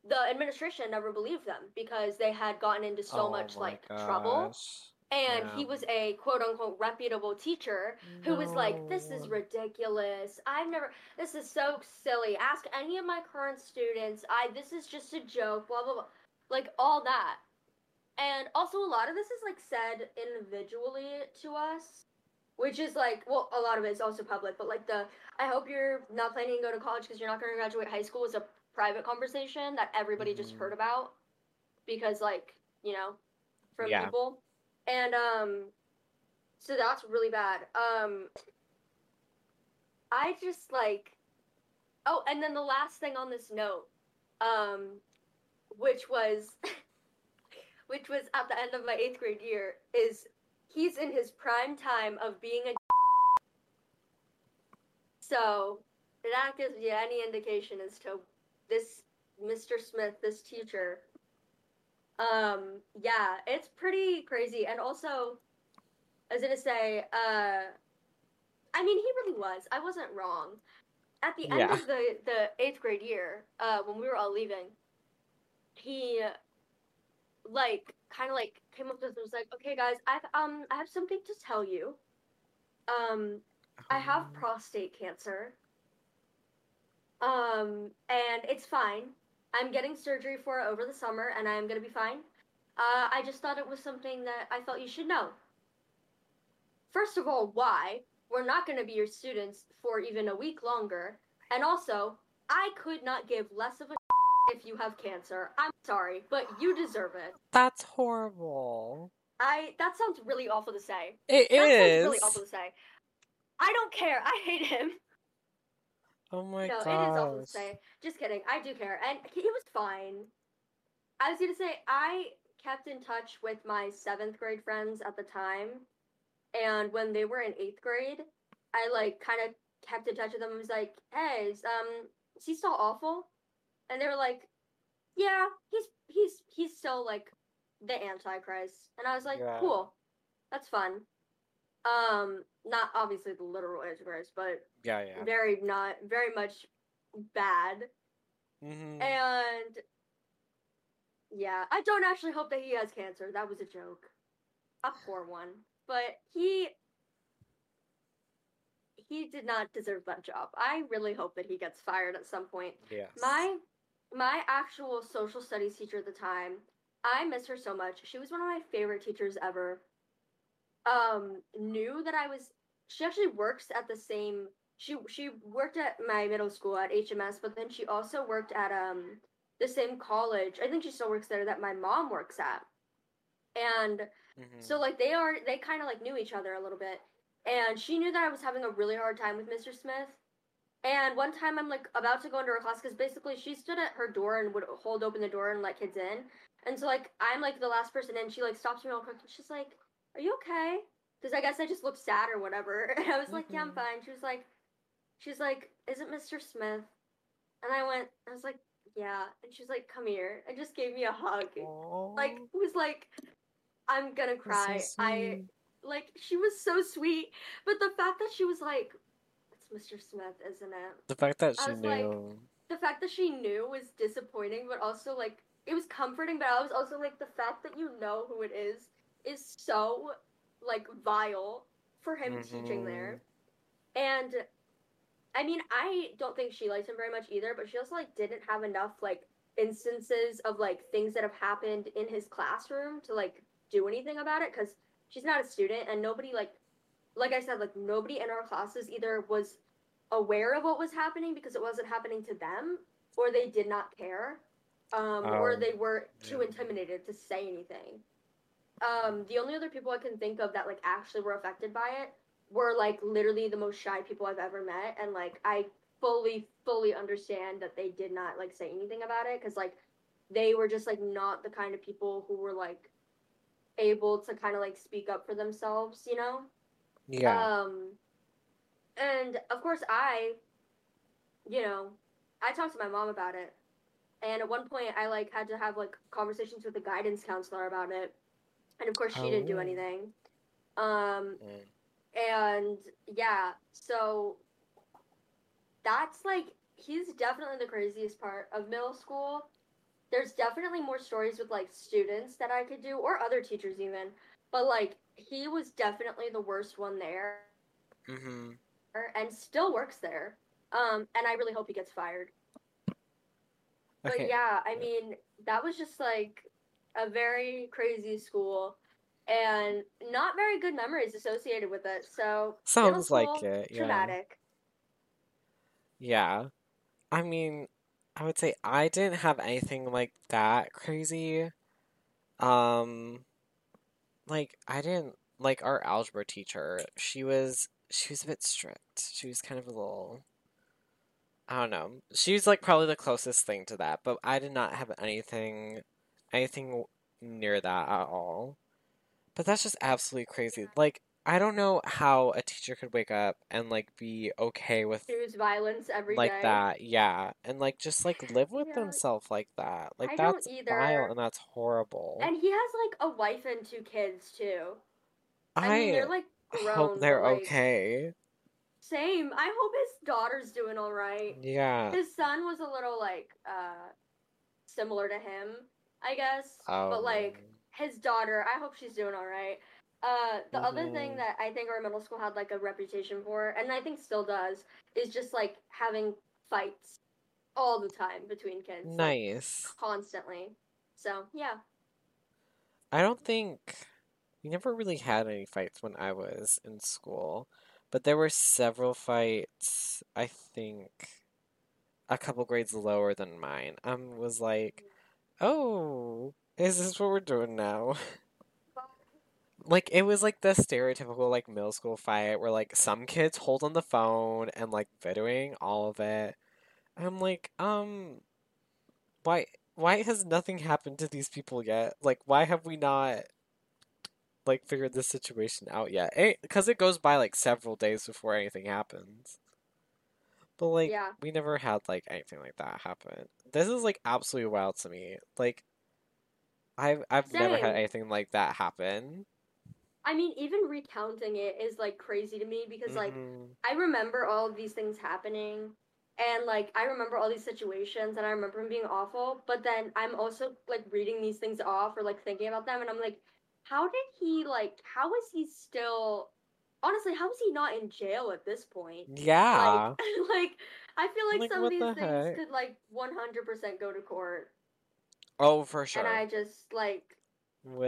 the administration never believed them because they had gotten into so Oh much like trouble. gosh. and he was a quote unquote reputable teacher who was like this is ridiculous. I've never this is so silly. Ask any of my current students. I this is just a joke blah blah blah like all that. And also a lot of this is like said individually to us which is like well a lot of it is also public but like the i hope you're not planning to go to college because you're not going to graduate high school is a private conversation that everybody just Mhm. heard about because like you know from Yeah. people and um so that's really bad um i just like oh and then the last thing on this note um which was [laughs] which was at the end of my eighth grade year is he's in his prime time of being a [laughs] so that gives you any indication as to this mr smith this teacher. Um yeah it's pretty crazy. And also i was gonna say uh i mean he really was. I wasn't wrong. At the end Yeah. of the the eighth grade year uh when we were all leaving he like kind of like came up to us and was like okay guys i've um i have something to tell you. Um I have Um, prostate cancer. Um, and it's fine. I'm getting surgery for it over the summer, and I'm gonna be fine. Uh, I just thought it was something that I thought you should know. First of all, why? We're not gonna be your students for even a week longer. And also, I could not give less of a [laughs] if you have cancer. I'm sorry, but you deserve it. That's horrible. I that sounds really awful to say. It That sounds really awful to say. I don't care. I hate him. Oh my no, gosh. it is awful to say. Just kidding. I do care, and he was fine. I was gonna say I kept in touch with my seventh grade friends at the time, and when they were in eighth grade, I like kind of kept in touch with them. and was like, "Hey, is, um, is he still awful?" And they were like, yeah, he's he's he's still like the Antichrist, and I was like, Yeah. cool, that's fun. Um, not obviously the literal Antichrist, but Yeah, yeah. very not very much bad. hmm And yeah, I don't actually hope that he has cancer. That was a joke. A poor one. But he he did not deserve that job. I really hope that he gets fired at some point. Yes. My my actual social studies teacher at the time, I miss her so much. She was one of my favorite teachers ever. Um, knew that I was she actually works at the same she she worked at my middle school at HMS, but then she also worked at um the same college. I think she still works there that my mom works at. And Mhm. so like they are they kind of like knew each other a little bit. And she knew that I was having a really hard time with Mr. Smith. And one time I'm like about to go into her class because basically she stood at her door and would hold open the door and let kids in. And so like I'm like the last person in. She like stops me real quick and she's like, "Are you okay?" Because I guess I just looked sad or whatever. [laughs] And I was like, "Yeah, I'm Mhm. fine." She was like, "She's like, is it Mr. Smith?" And I went, I was like, "Yeah." And she's like, "Come here," and just gave me a hug. Like was like, I'm gonna cry. so I like she was so sweet, but the fact that she was like, "It's Mr. Smith, isn't it?" The fact that she was like- knew. The fact that she knew was disappointing, but also like it was comforting. But I was also like, the fact that you know who it is is so like vile for him teaching Mhm. there. And I mean, I don't think she likes him very much either, but she also like didn't have enough like instances of like things that have happened in his classroom to like do anything about it because she's not a student and nobody like like I said like nobody in our classes either was aware of what was happening because it wasn't happening to them or they did not care um, or Oh, they were too yeah. intimidated to say anything. Um, the only other people I can think of that like actually were affected by it were like literally the most shy people I've ever met, and like I fully, fully understand that they did not like say anything about it because like they were just like not the kind of people who were like able to kind of like speak up for themselves, you know. Yeah. Um, and of course, I, you know, I talked to my mom about it, and at one point, I like had to have like conversations with a guidance counselor about it, and of course, she didn't do Oh. anything. Um, Mm. and yeah, so that's like he's definitely the craziest part of middle school. There's definitely more stories with like students that I could do or other teachers even, but like he was definitely the worst one there Mhm. and still works there. Um and I really hope he gets fired. But yeah, I mean, that was just like a very crazy school and not very good memories associated with it. So Sounds like it. Yeah. traumatic. Yeah. I mean, I would say I didn't have anything like that crazy. Um, like I didn't like our algebra teacher. She was she was a bit strict. She was kind of a little I don't know. She was like probably the closest thing to that, but I did not have anything anything near that at all. But that's just absolutely crazy. Like I don't know how a teacher could wake up and like be okay with choose violence every day. like that, yeah, and like just like live with Yeah. themselves like that. Like I that's vile and that's horrible. And he has like a wife and two kids too. I, I mean, they're like grown. hope they're like, okay. Same. I hope his daughter's doing all right. Yeah. His son was a little like uh similar to him, I guess. Oh. But like his daughter, I hope she's doing all right. Uh, the other thing Mhm. that I think our middle school had like a reputation for, and I think still does, is just like having fights all the time between kids, like, nice. constantly. So yeah, I don't think we never really had any fights when I was in school, but there were several fights, I think a couple grades lower than mine. Um was like, "Oh, is this what we're doing now?" [laughs] Like it was like the stereotypical like middle school fight where like some kids hold on the phone and like videoing all of it. I'm like, um, why why has nothing happened to these people yet? Like why have we not like figured this situation out yet? Because it goes by like several days before anything happens. But like Yeah. we never had like anything like that happen. This is like absolutely wild to me. Like I've I've never had anything like that happen. I mean, even recounting it is like crazy to me because like Mhm. I remember all of these things happening and like I remember all these situations and I remember them being awful, but then I'm also like reading these things off or like thinking about them and I'm like, how did he like how is he still honestly, how is he not in jail at this point? Yeah. Like [laughs] like I feel like, Like, some of the these things heck? could like 100% go to court Oh, for sure. and I just like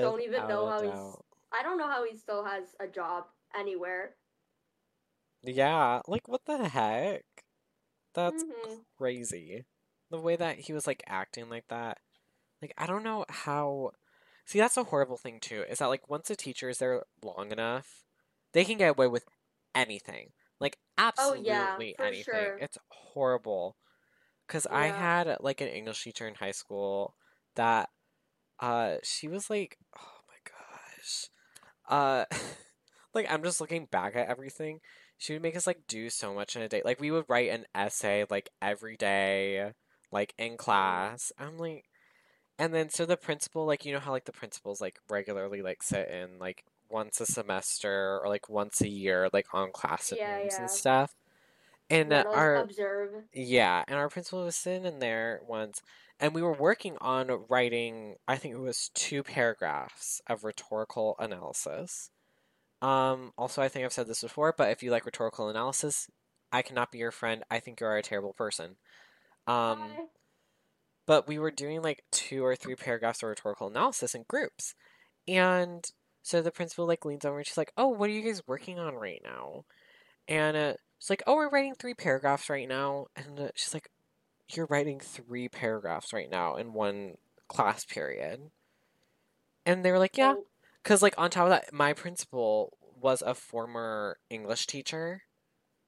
don't even know how he's. I don't know how he still has a job anywhere. Yeah, like what the heck? That's Mhm. crazy. The way that he was like acting like that. Like I don't know how See, that's a horrible thing too, is that like once a teacher is there long enough, they can get away with anything. Like Oh yeah, absolutely anything. sure. It's horrible. Cuz I had like an English teacher in high school that uh she was like, oh my gosh. Uh [laughs] like I'm just looking back at everything. She would make us like do so much in a day. Like we would write an essay like every day, like in class. I'm like and then so the principal, like you know how like the principals like regularly like sit in like once a semester or like once a year like on classrooms Yeah, and yeah. stuff. And uh, our observe. yeah, and our principal was sitting in there once, and we were working on writing, I think it was two paragraphs of rhetorical analysis. Um, also, I think I've said this before, but if you like rhetorical analysis, I cannot be your friend. I think you are a terrible person. Um, but we were doing like two or three paragraphs of rhetorical analysis in groups. And so the principal like leans over and she's like, "Oh, what are you guys working on right now?" And uh, she's like, "Oh, we're writing three paragraphs right now." And uh, she's like, "You're writing three paragraphs right now in one class period." And they were like, "Yeah," because like on top of that, my principal was a former English teacher,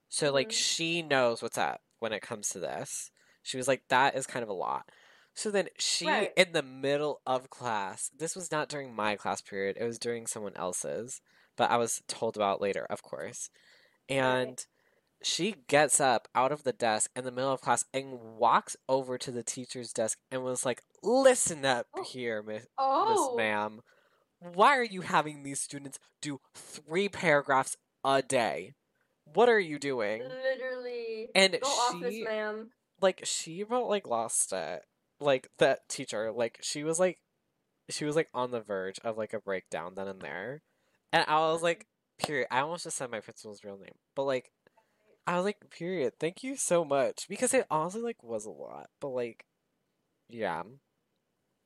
so like Mhm. she knows what's up when it comes to this. She was like, "That is kind of a lot." So then she, Right. in the middle of class, this was not during my class period, it was during someone else's, but I was told about later, of course. And she gets up out of the desk in the middle of class and walks over to the teacher's desk and was like, Listen up Oh. here, Miss Miss Oh, Ma'am. Why are you having these students do three paragraphs a day? What are you doing? literally. And Go she ma'am. like she about like lost it. Like that teacher, like she was like she was like on the verge of like a breakdown then and there. And I was like, period. I almost just said my principal's real name. But like I was like, period, thank you so much. Because it honestly like was a lot. But like yeah.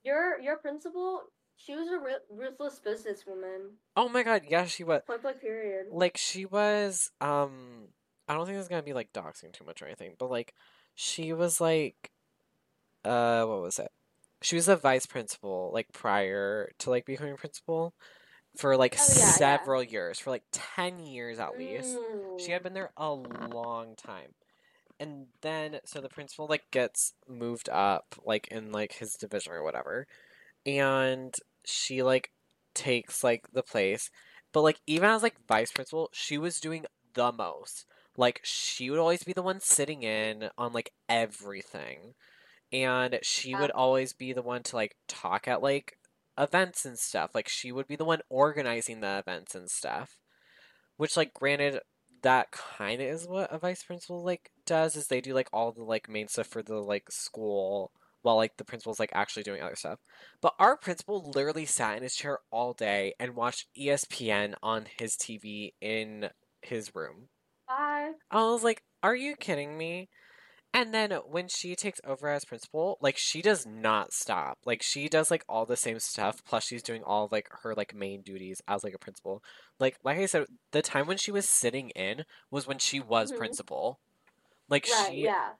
Your your principal, she was a ruthless businesswoman. Oh my god, yeah, she was Point blank period. like she was um I don't think it's gonna be like doxing too much or anything, but like she was like uh what was it? She was a vice principal like prior to like becoming principal for like Oh, yeah, yeah. several years, for like 10 years at least. She had Mm. been there a long time. And then so the principal like gets moved up like in like his division or whatever. And she like takes like the place. But like even as like vice principal, she was doing the most. Like she would always be the one sitting in on like everything. And she would always be the one to like talk at like events and stuff. Like she would be the one organizing the events and stuff. Which like granted that kind of is what a vice principal like does is they do like all the like main stuff for the like school while like the principal's like actually doing other stuff. But our principal literally sat in his chair all day and watched ESPN on his TV in his room. Bye. I was like, "Are you kidding me?" And then when she takes over as principal, like she does not stop. Like she does like all the same stuff plus she's doing all like her like main duties as like a principal. Like like I said, the time when she was sitting in was when she was Mhm. principal. Like Right. she Yeah.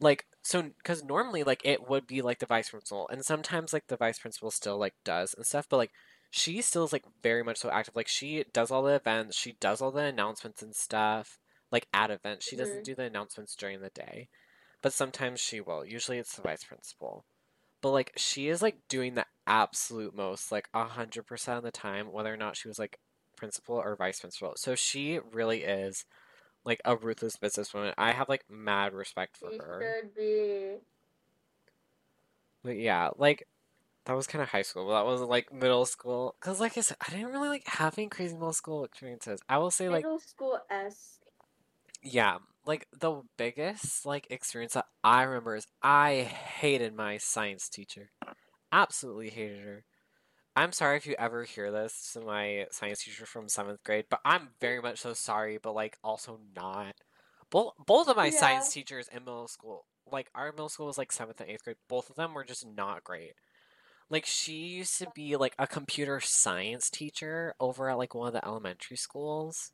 like so because normally like it would be like the vice principal and sometimes like the vice principal still like does and stuff but like she still is like very much so active like she does all the events she does all the announcements and stuff like at events she doesn't Mhm. do the announcements during the day but sometimes she will usually it's the vice principal but like she is like doing the absolute most like a hundred percent of the time whether or not she was like principal or vice principal so she really is like a ruthless businesswoman. I have like mad respect for She her. should be. But yeah, like that was kind of high school, but that wasn't like middle school. Cause like I said, I didn't really like having crazy middle school experiences. I will say like Middle school S. yeah, like the biggest like experience that I remember is I hated my science teacher. Absolutely hated her. I'm sorry if you ever hear this to my science teacher from seventh grade, but I'm very much so sorry, but like also not. Both both of my Yeah. science teachers in middle school, like our middle school was like seventh and eighth grade, both of them were just not great. Like she used to be like a computer science teacher over at like one of the elementary schools.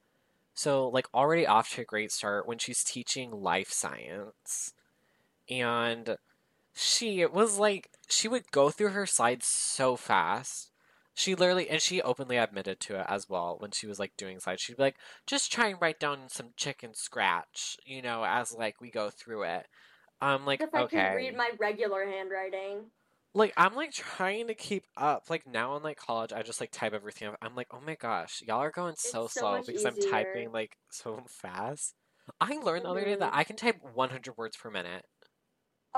So like already off to a great start when she's teaching life science. And she it was like she would go through her slides so fast. She literally and she openly admitted to it as well when she was like doing slides. She'd be like, just try and write down some chicken scratch, you know, as like we go through it. I'm like, if I okay. can read my regular handwriting. Like I'm like trying to keep up. Like now in like college, I just like type everything up. I'm like, oh my gosh, y'all are going so so slow because I'm typing like so [laughs] fast. I learned the other day that mm-hmm. I can type 100 words per minute.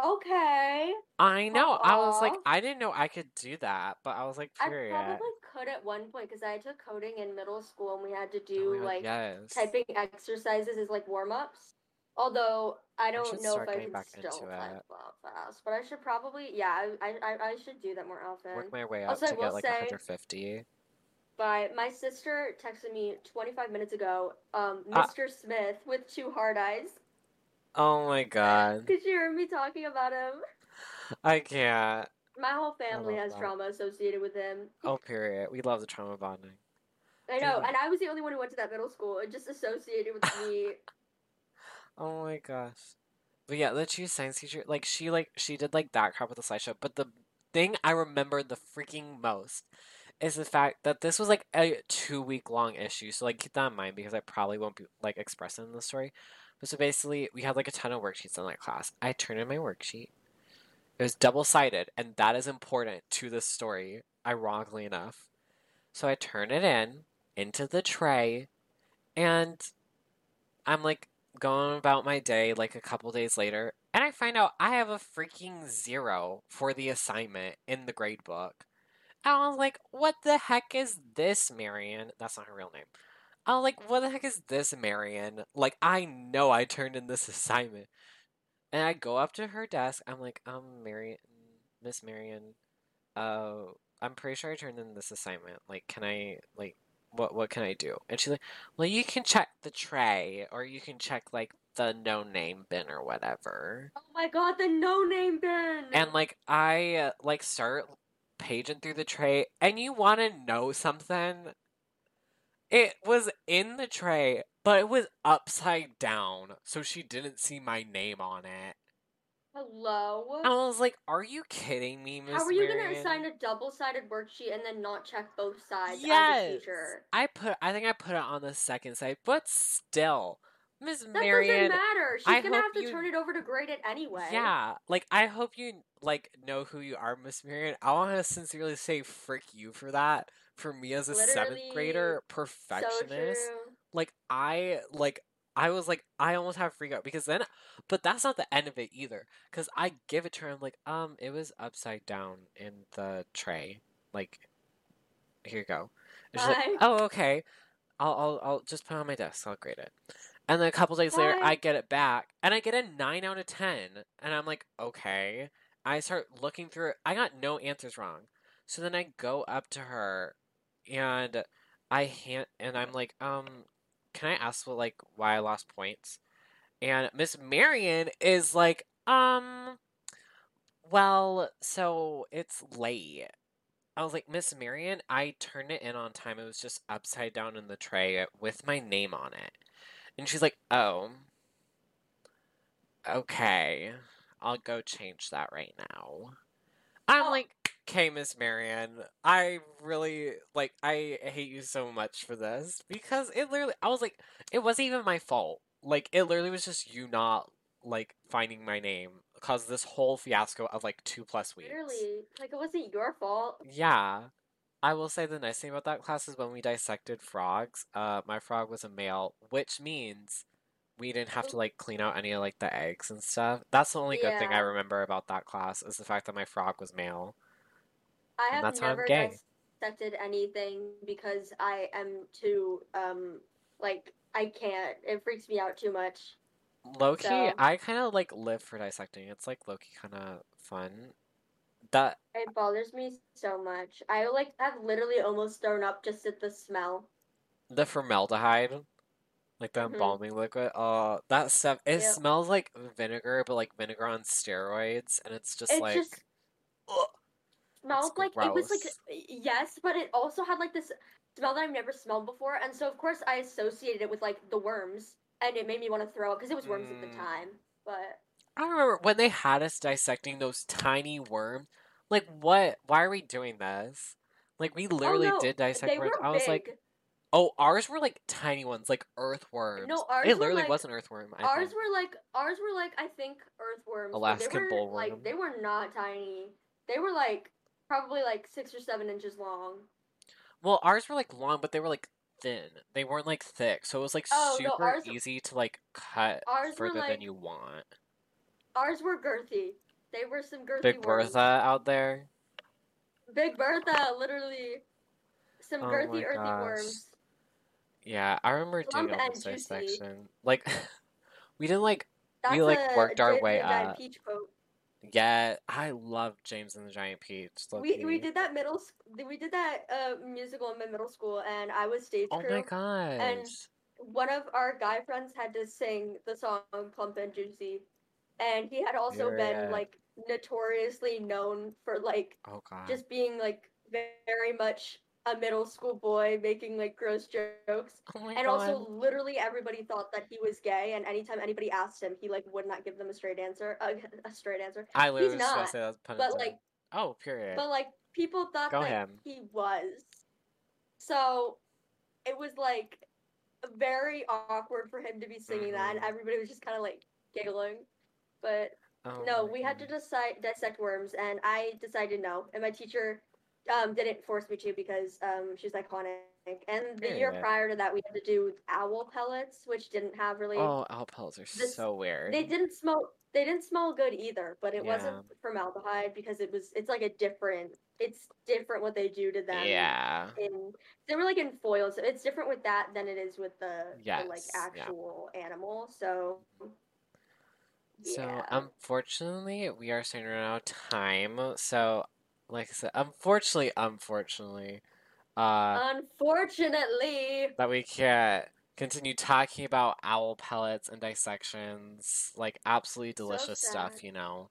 Okay. I know. I was like, I didn't know I could do that, but I was like, I probably could at one point because I took coding in middle school and we had to Oh do my God, like yes. typing exercises as like warm ups. Although I don't should know if I can still type fast, but I should probably yeah I I, I should do that more often. Work my way up Also, I to will get like say- 150. But my sister texted me 25 minutes ago, um. Mr. Smith with two hard eyes. Oh my god. Cause you heard me talking about him. I can't. My whole family has that. trauma associated with him. Oh, period. We love the trauma bonding. I know, Dang. and I was the only one who went to that middle school. It just associated with me. [laughs] Oh my gosh. But yeah, the chief science teacher, like she like she did like that crap with the slideshow. But the thing I remember the freaking most is the fact that this was like a two week long issue. So like keep that in mind because I probably won't be like expressing in the story. But so basically we had like a ton of worksheets in that class. I turned in my worksheet. It was double sided, and that is important to the story, ironically enough. So I turn it in into the tray, and I'm like going about my day like a couple days later, and I find out I have a freaking zero for the assignment in the grade book. And I was like, what the heck is this, Marion? That's not her real name. I was like, what the heck is this, Marion? Like, I know I turned in this [laughs] assignment. And I go up to her desk. I'm like, um, Marion, Miss Marion, uh, I'm pretty sure I turned in this assignment. Like, can I, like, what what can I do? And she's like, well, you can check the tray, or you can check like the no name bin or whatever. Oh my god, the no name bin! And like I uh, like start paging through the tray, and you want to know something? It was in the tray, but it was upside down, so she didn't see my name on it. Hello? I was like, "Are you kidding me, Miss How are you gonna assign a double sided worksheet and then not check both sides as a Yes, teacher? I put. I think I put it on the second side, but still, Miss Marion. That doesn't matter. She's I gonna have to you- turn it over to grade it anyway. Yeah, like I hope you like know who you are, Miss Marion. I want to sincerely say frick you for that. For me as a seventh grader perfectionist, true. like I like I was like I almost have a freak out because then, but that's not the end of it either. Because I give it to her, I'm like, um, it was upside down in the tray. Like, here you go. And she's like, oh okay, I'll I'll I'll just put it on my desk. I'll grade it. And then a couple days later, I get it back, and I get a nine out of ten. And I'm like, okay. I start looking through it. I got no answers wrong. So then I go up to her, and I hand, and I'm like, um, can I ask what like why I lost points? And Miss Marion is like, um, well, so it's late. I was like, Miss Marion, I turned it in on time. It was just upside down in the tray with my name on it. And she's like, oh, okay. I'll go change that right now. I'm like, okay, Miss Marion, I really, like, I hate you so much for this because it literally, I was like, it wasn't even my fault. Like, it literally was just you not, like, finding my name caused this whole fiasco of, like, two plus weeks. Literally. Like, it wasn't your fault. Yeah. I will say the nice thing about that class is when we dissected frogs, uh, my frog was a male, which means we didn't have to like clean out any of like the eggs and stuff. That's the only good thing I remember about that class is the fact that my frog was male. I have that's never dissected anything because I am too um like I can't. It freaks me out too much. lowkey, So- I kind of like live for dissecting. It's like lowkey kind of fun. That It bothers me so much. I like have literally almost thrown up just at the smell. the formaldehyde, like the Mhm. embalming liquid. Uh, that stuff. It Yep. smells like vinegar, but like vinegar on steroids, and it's just It like. just. Smelled like it was like yes, but it also had like this smell that I've never smelled before, and so of course I associated it with like the worms, and it made me want to throw up because it was worms at the Mm. time. But I remember when they had us dissecting those tiny worms. Like, what? Why are we doing this? Like, we literally oh, no, did dissect they worms. I was like, oh, ours were like tiny ones, like earthworms. No, ours it literally like- was an earthworm. I ours think. were like ours were like I think earthworms. Alaskan they were, bullworm. Like they were not tiny. They were like probably like six or seven inches long. Well, ours were like long, but they were like thin. They weren't like thick, so it was like Oh, no, super ours- easy to like cut further than you want. ours were girthy. They were some girthy worms. Big. Bertha out there. Big Bertha, literally. Some Oh girthy, earthy gosh. worms. Yeah, I remember doing all and this dissection. Like, [laughs] we didn't like That's like, a worked our way up. Peach. Get. I love James and the Giant Peach. We, we did that middle we did that uh, musical in my middle school and I was stage Oh crew. my gosh. one of our guy friends had to sing the song Plump and Juicy. And he had also Period. been like notoriously known for like Oh god. just being like very much a middle school boy making like gross jokes. oh And god. also literally everybody thought that he was gay and anytime anybody asked him he like would not give them a straight answer uh, [laughs] a straight answer. I literally was not, that's pun But like Oh, period. but like people thought Go that him. he was. So it was like very awkward for him to be singing that, and Mhm. everybody was just kind of like giggling. But Oh no, we had to decide dissect worms, and I decided no, and my teacher um, didn't force me to because um, she's iconic. And the year Period. prior to that, we had to do owl pellets, which didn't have really. Oh, owl pellets are This- so weird. They didn't smell. They didn't smell good either, but it wasn't Yeah. formaldehyde because it was. It's like a different. It's different what they do to them. yeah. In they were like in foil, so it's different with that than it is with the, the like Yes, yeah. actual animal. So. So yeah. unfortunately, we are starting to run out of time. So, like I said, unfortunately, unfortunately, uh, Unfortunately, that we can't continue talking about owl pellets and dissections, like absolutely So delicious stuff, you know.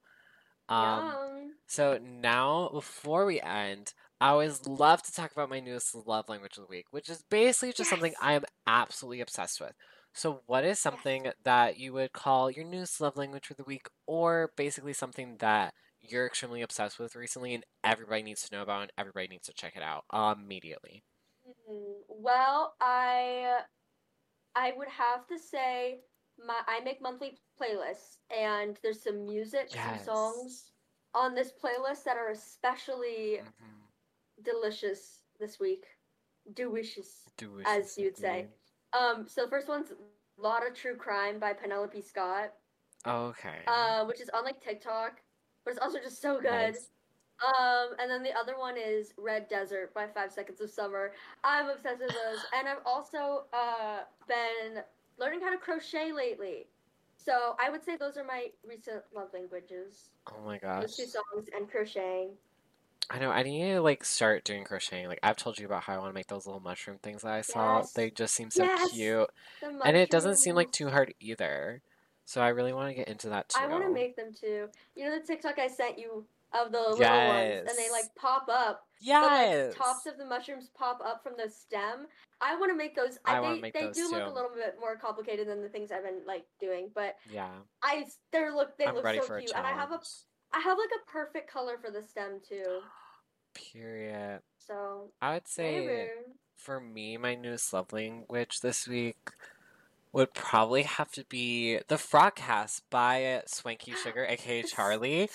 Um, yum. so now before we end, I always love to talk about my newest love language of the week, which is basically just something I am absolutely obsessed with. So, what is something that you would call your newest love language for the week, or basically something that you're extremely obsessed with recently and everybody needs to know about and everybody needs to check it out immediately? Hmm, Well, I I would have to say my I make monthly playlists and there's some music, Yes. some songs on this playlist that are especially Mhm. delicious this week. Delicious. As you'd say. Um so the first one's Lot of True Crime by Penelope Scott, Okay. uh, which is on like TikTok, but it's also just so good. Nice. Um, and then the other one is Red Desert by Five Seconds of Summer. I'm obsessed with those, and I've also uh, been learning how to crochet lately. So I would say those are my recent love languages: Oh my gosh. those two songs and crocheting. I know, I need to like start doing crocheting. Like I've told you about how I want to make those little mushroom things that I saw. Yes. They just seem so Yes. cute. And it doesn't seem like too hard either. So I really want to get into that too. I want to make them too. You know the TikTok I sent you of the little ones, and they like pop up. The Yes. like, tops of the mushrooms pop up from the stem. I want to make those. I I, they make they those do look a little bit more complicated than the things I've been like doing, but yeah. I they look they I'm look so cute, and I have a. I have like a perfect color for the stem too. [gasps] Period. So I would say maybe. for me, my newest love language this week would probably have to be the Frogcast by Swanky [gasps] Sugar, aka Charlie.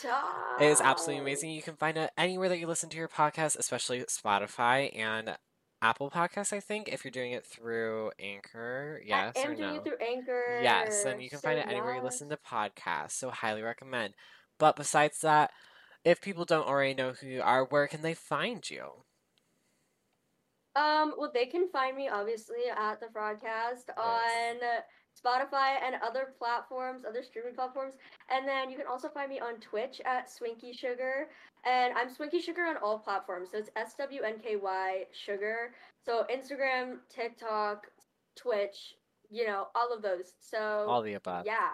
It is absolutely amazing. You can find it anywhere that you listen to your podcast, especially Spotify. And Apple Podcasts, I think, if you're doing it through Anchor. Yes I am or doing no? it through Anchor. Yes, and you can find it anywhere you listen to podcasts, so highly recommend. But besides that, if people don't already know who you are, where can they find you? Um, well, they can find me obviously at the Frogcast on Spotify and other platforms, other streaming platforms. And then you can also find me on Twitch at Swinky Sugar. And I'm Swinky Sugar on all platforms. So it's S W N K Y Sugar. So Instagram, TikTok, Twitch, you know, all of those. So All the above. yeah.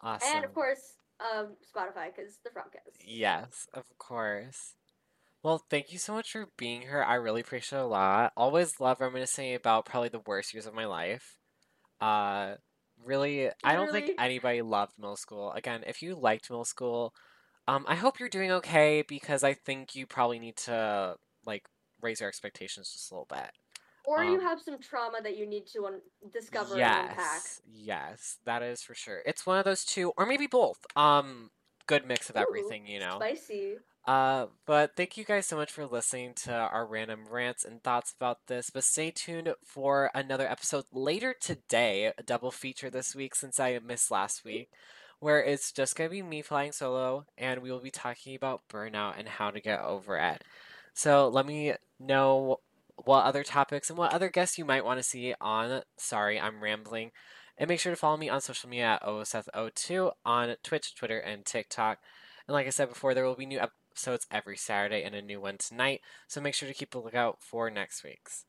Awesome. And of course, um, Spotify because the Frogcast. Yes, of course. Well, thank you so much for being here. I really appreciate it a lot. Always love reminiscing about probably the worst years of my life. Uh, really, I don't think anybody loved middle school. Again, if you liked middle school, um, I hope you're doing okay because I think you probably need to like raise your expectations just a little bit. Or you Um, have some trauma that you need to un- discover and unpack. Yes, yes, that is for sure. It's one of those two, or maybe both. Um, good mix of Ooh, everything, you know. Spicy. Uh, but thank you guys so much for listening to our random rants and thoughts about this. But stay tuned for another episode later today, a double feature this week since I missed last week, where it's just gonna be me flying solo, and we will be talking about burnout and how to get over it. So let me know what other topics and what other guests you might want to see on. Sorry, I'm rambling. And make sure to follow me on social media at OSF02 on Twitch, Twitter, and TikTok. And like I said before, there will be new episodes every Saturday and a new one tonight. So make sure to keep a lookout for next week's.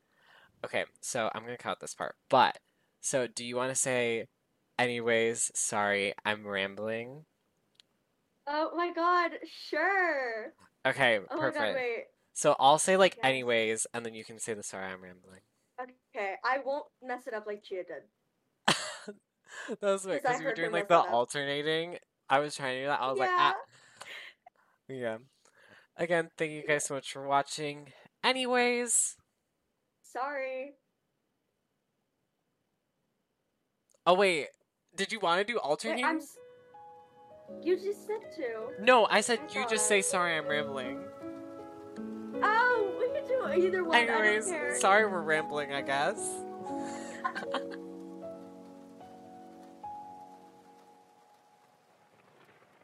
Okay, so I'm going to cut this part. But, so do you want to say, anyways, sorry, I'm rambling? Oh my god, sure. Okay, Oh my perfect. god, wait. So I'll say, like, Yes. anyways, and then you can say the sorry, I'm rambling. Okay, I won't mess it up like Chia did. [laughs] that was weird 'Cause because you were doing like the alternating. I was trying to do that. I was like, yeah. ah. Yeah. Again, thank you guys so much for watching. Anyways, Sorry. oh wait, did you want to do Wait, alternating? I'm. S- you just said to. No, I said I you just say sorry. I'm rambling. Oh, we can do either one. Anyways, sorry we're rambling. I guess. [laughs]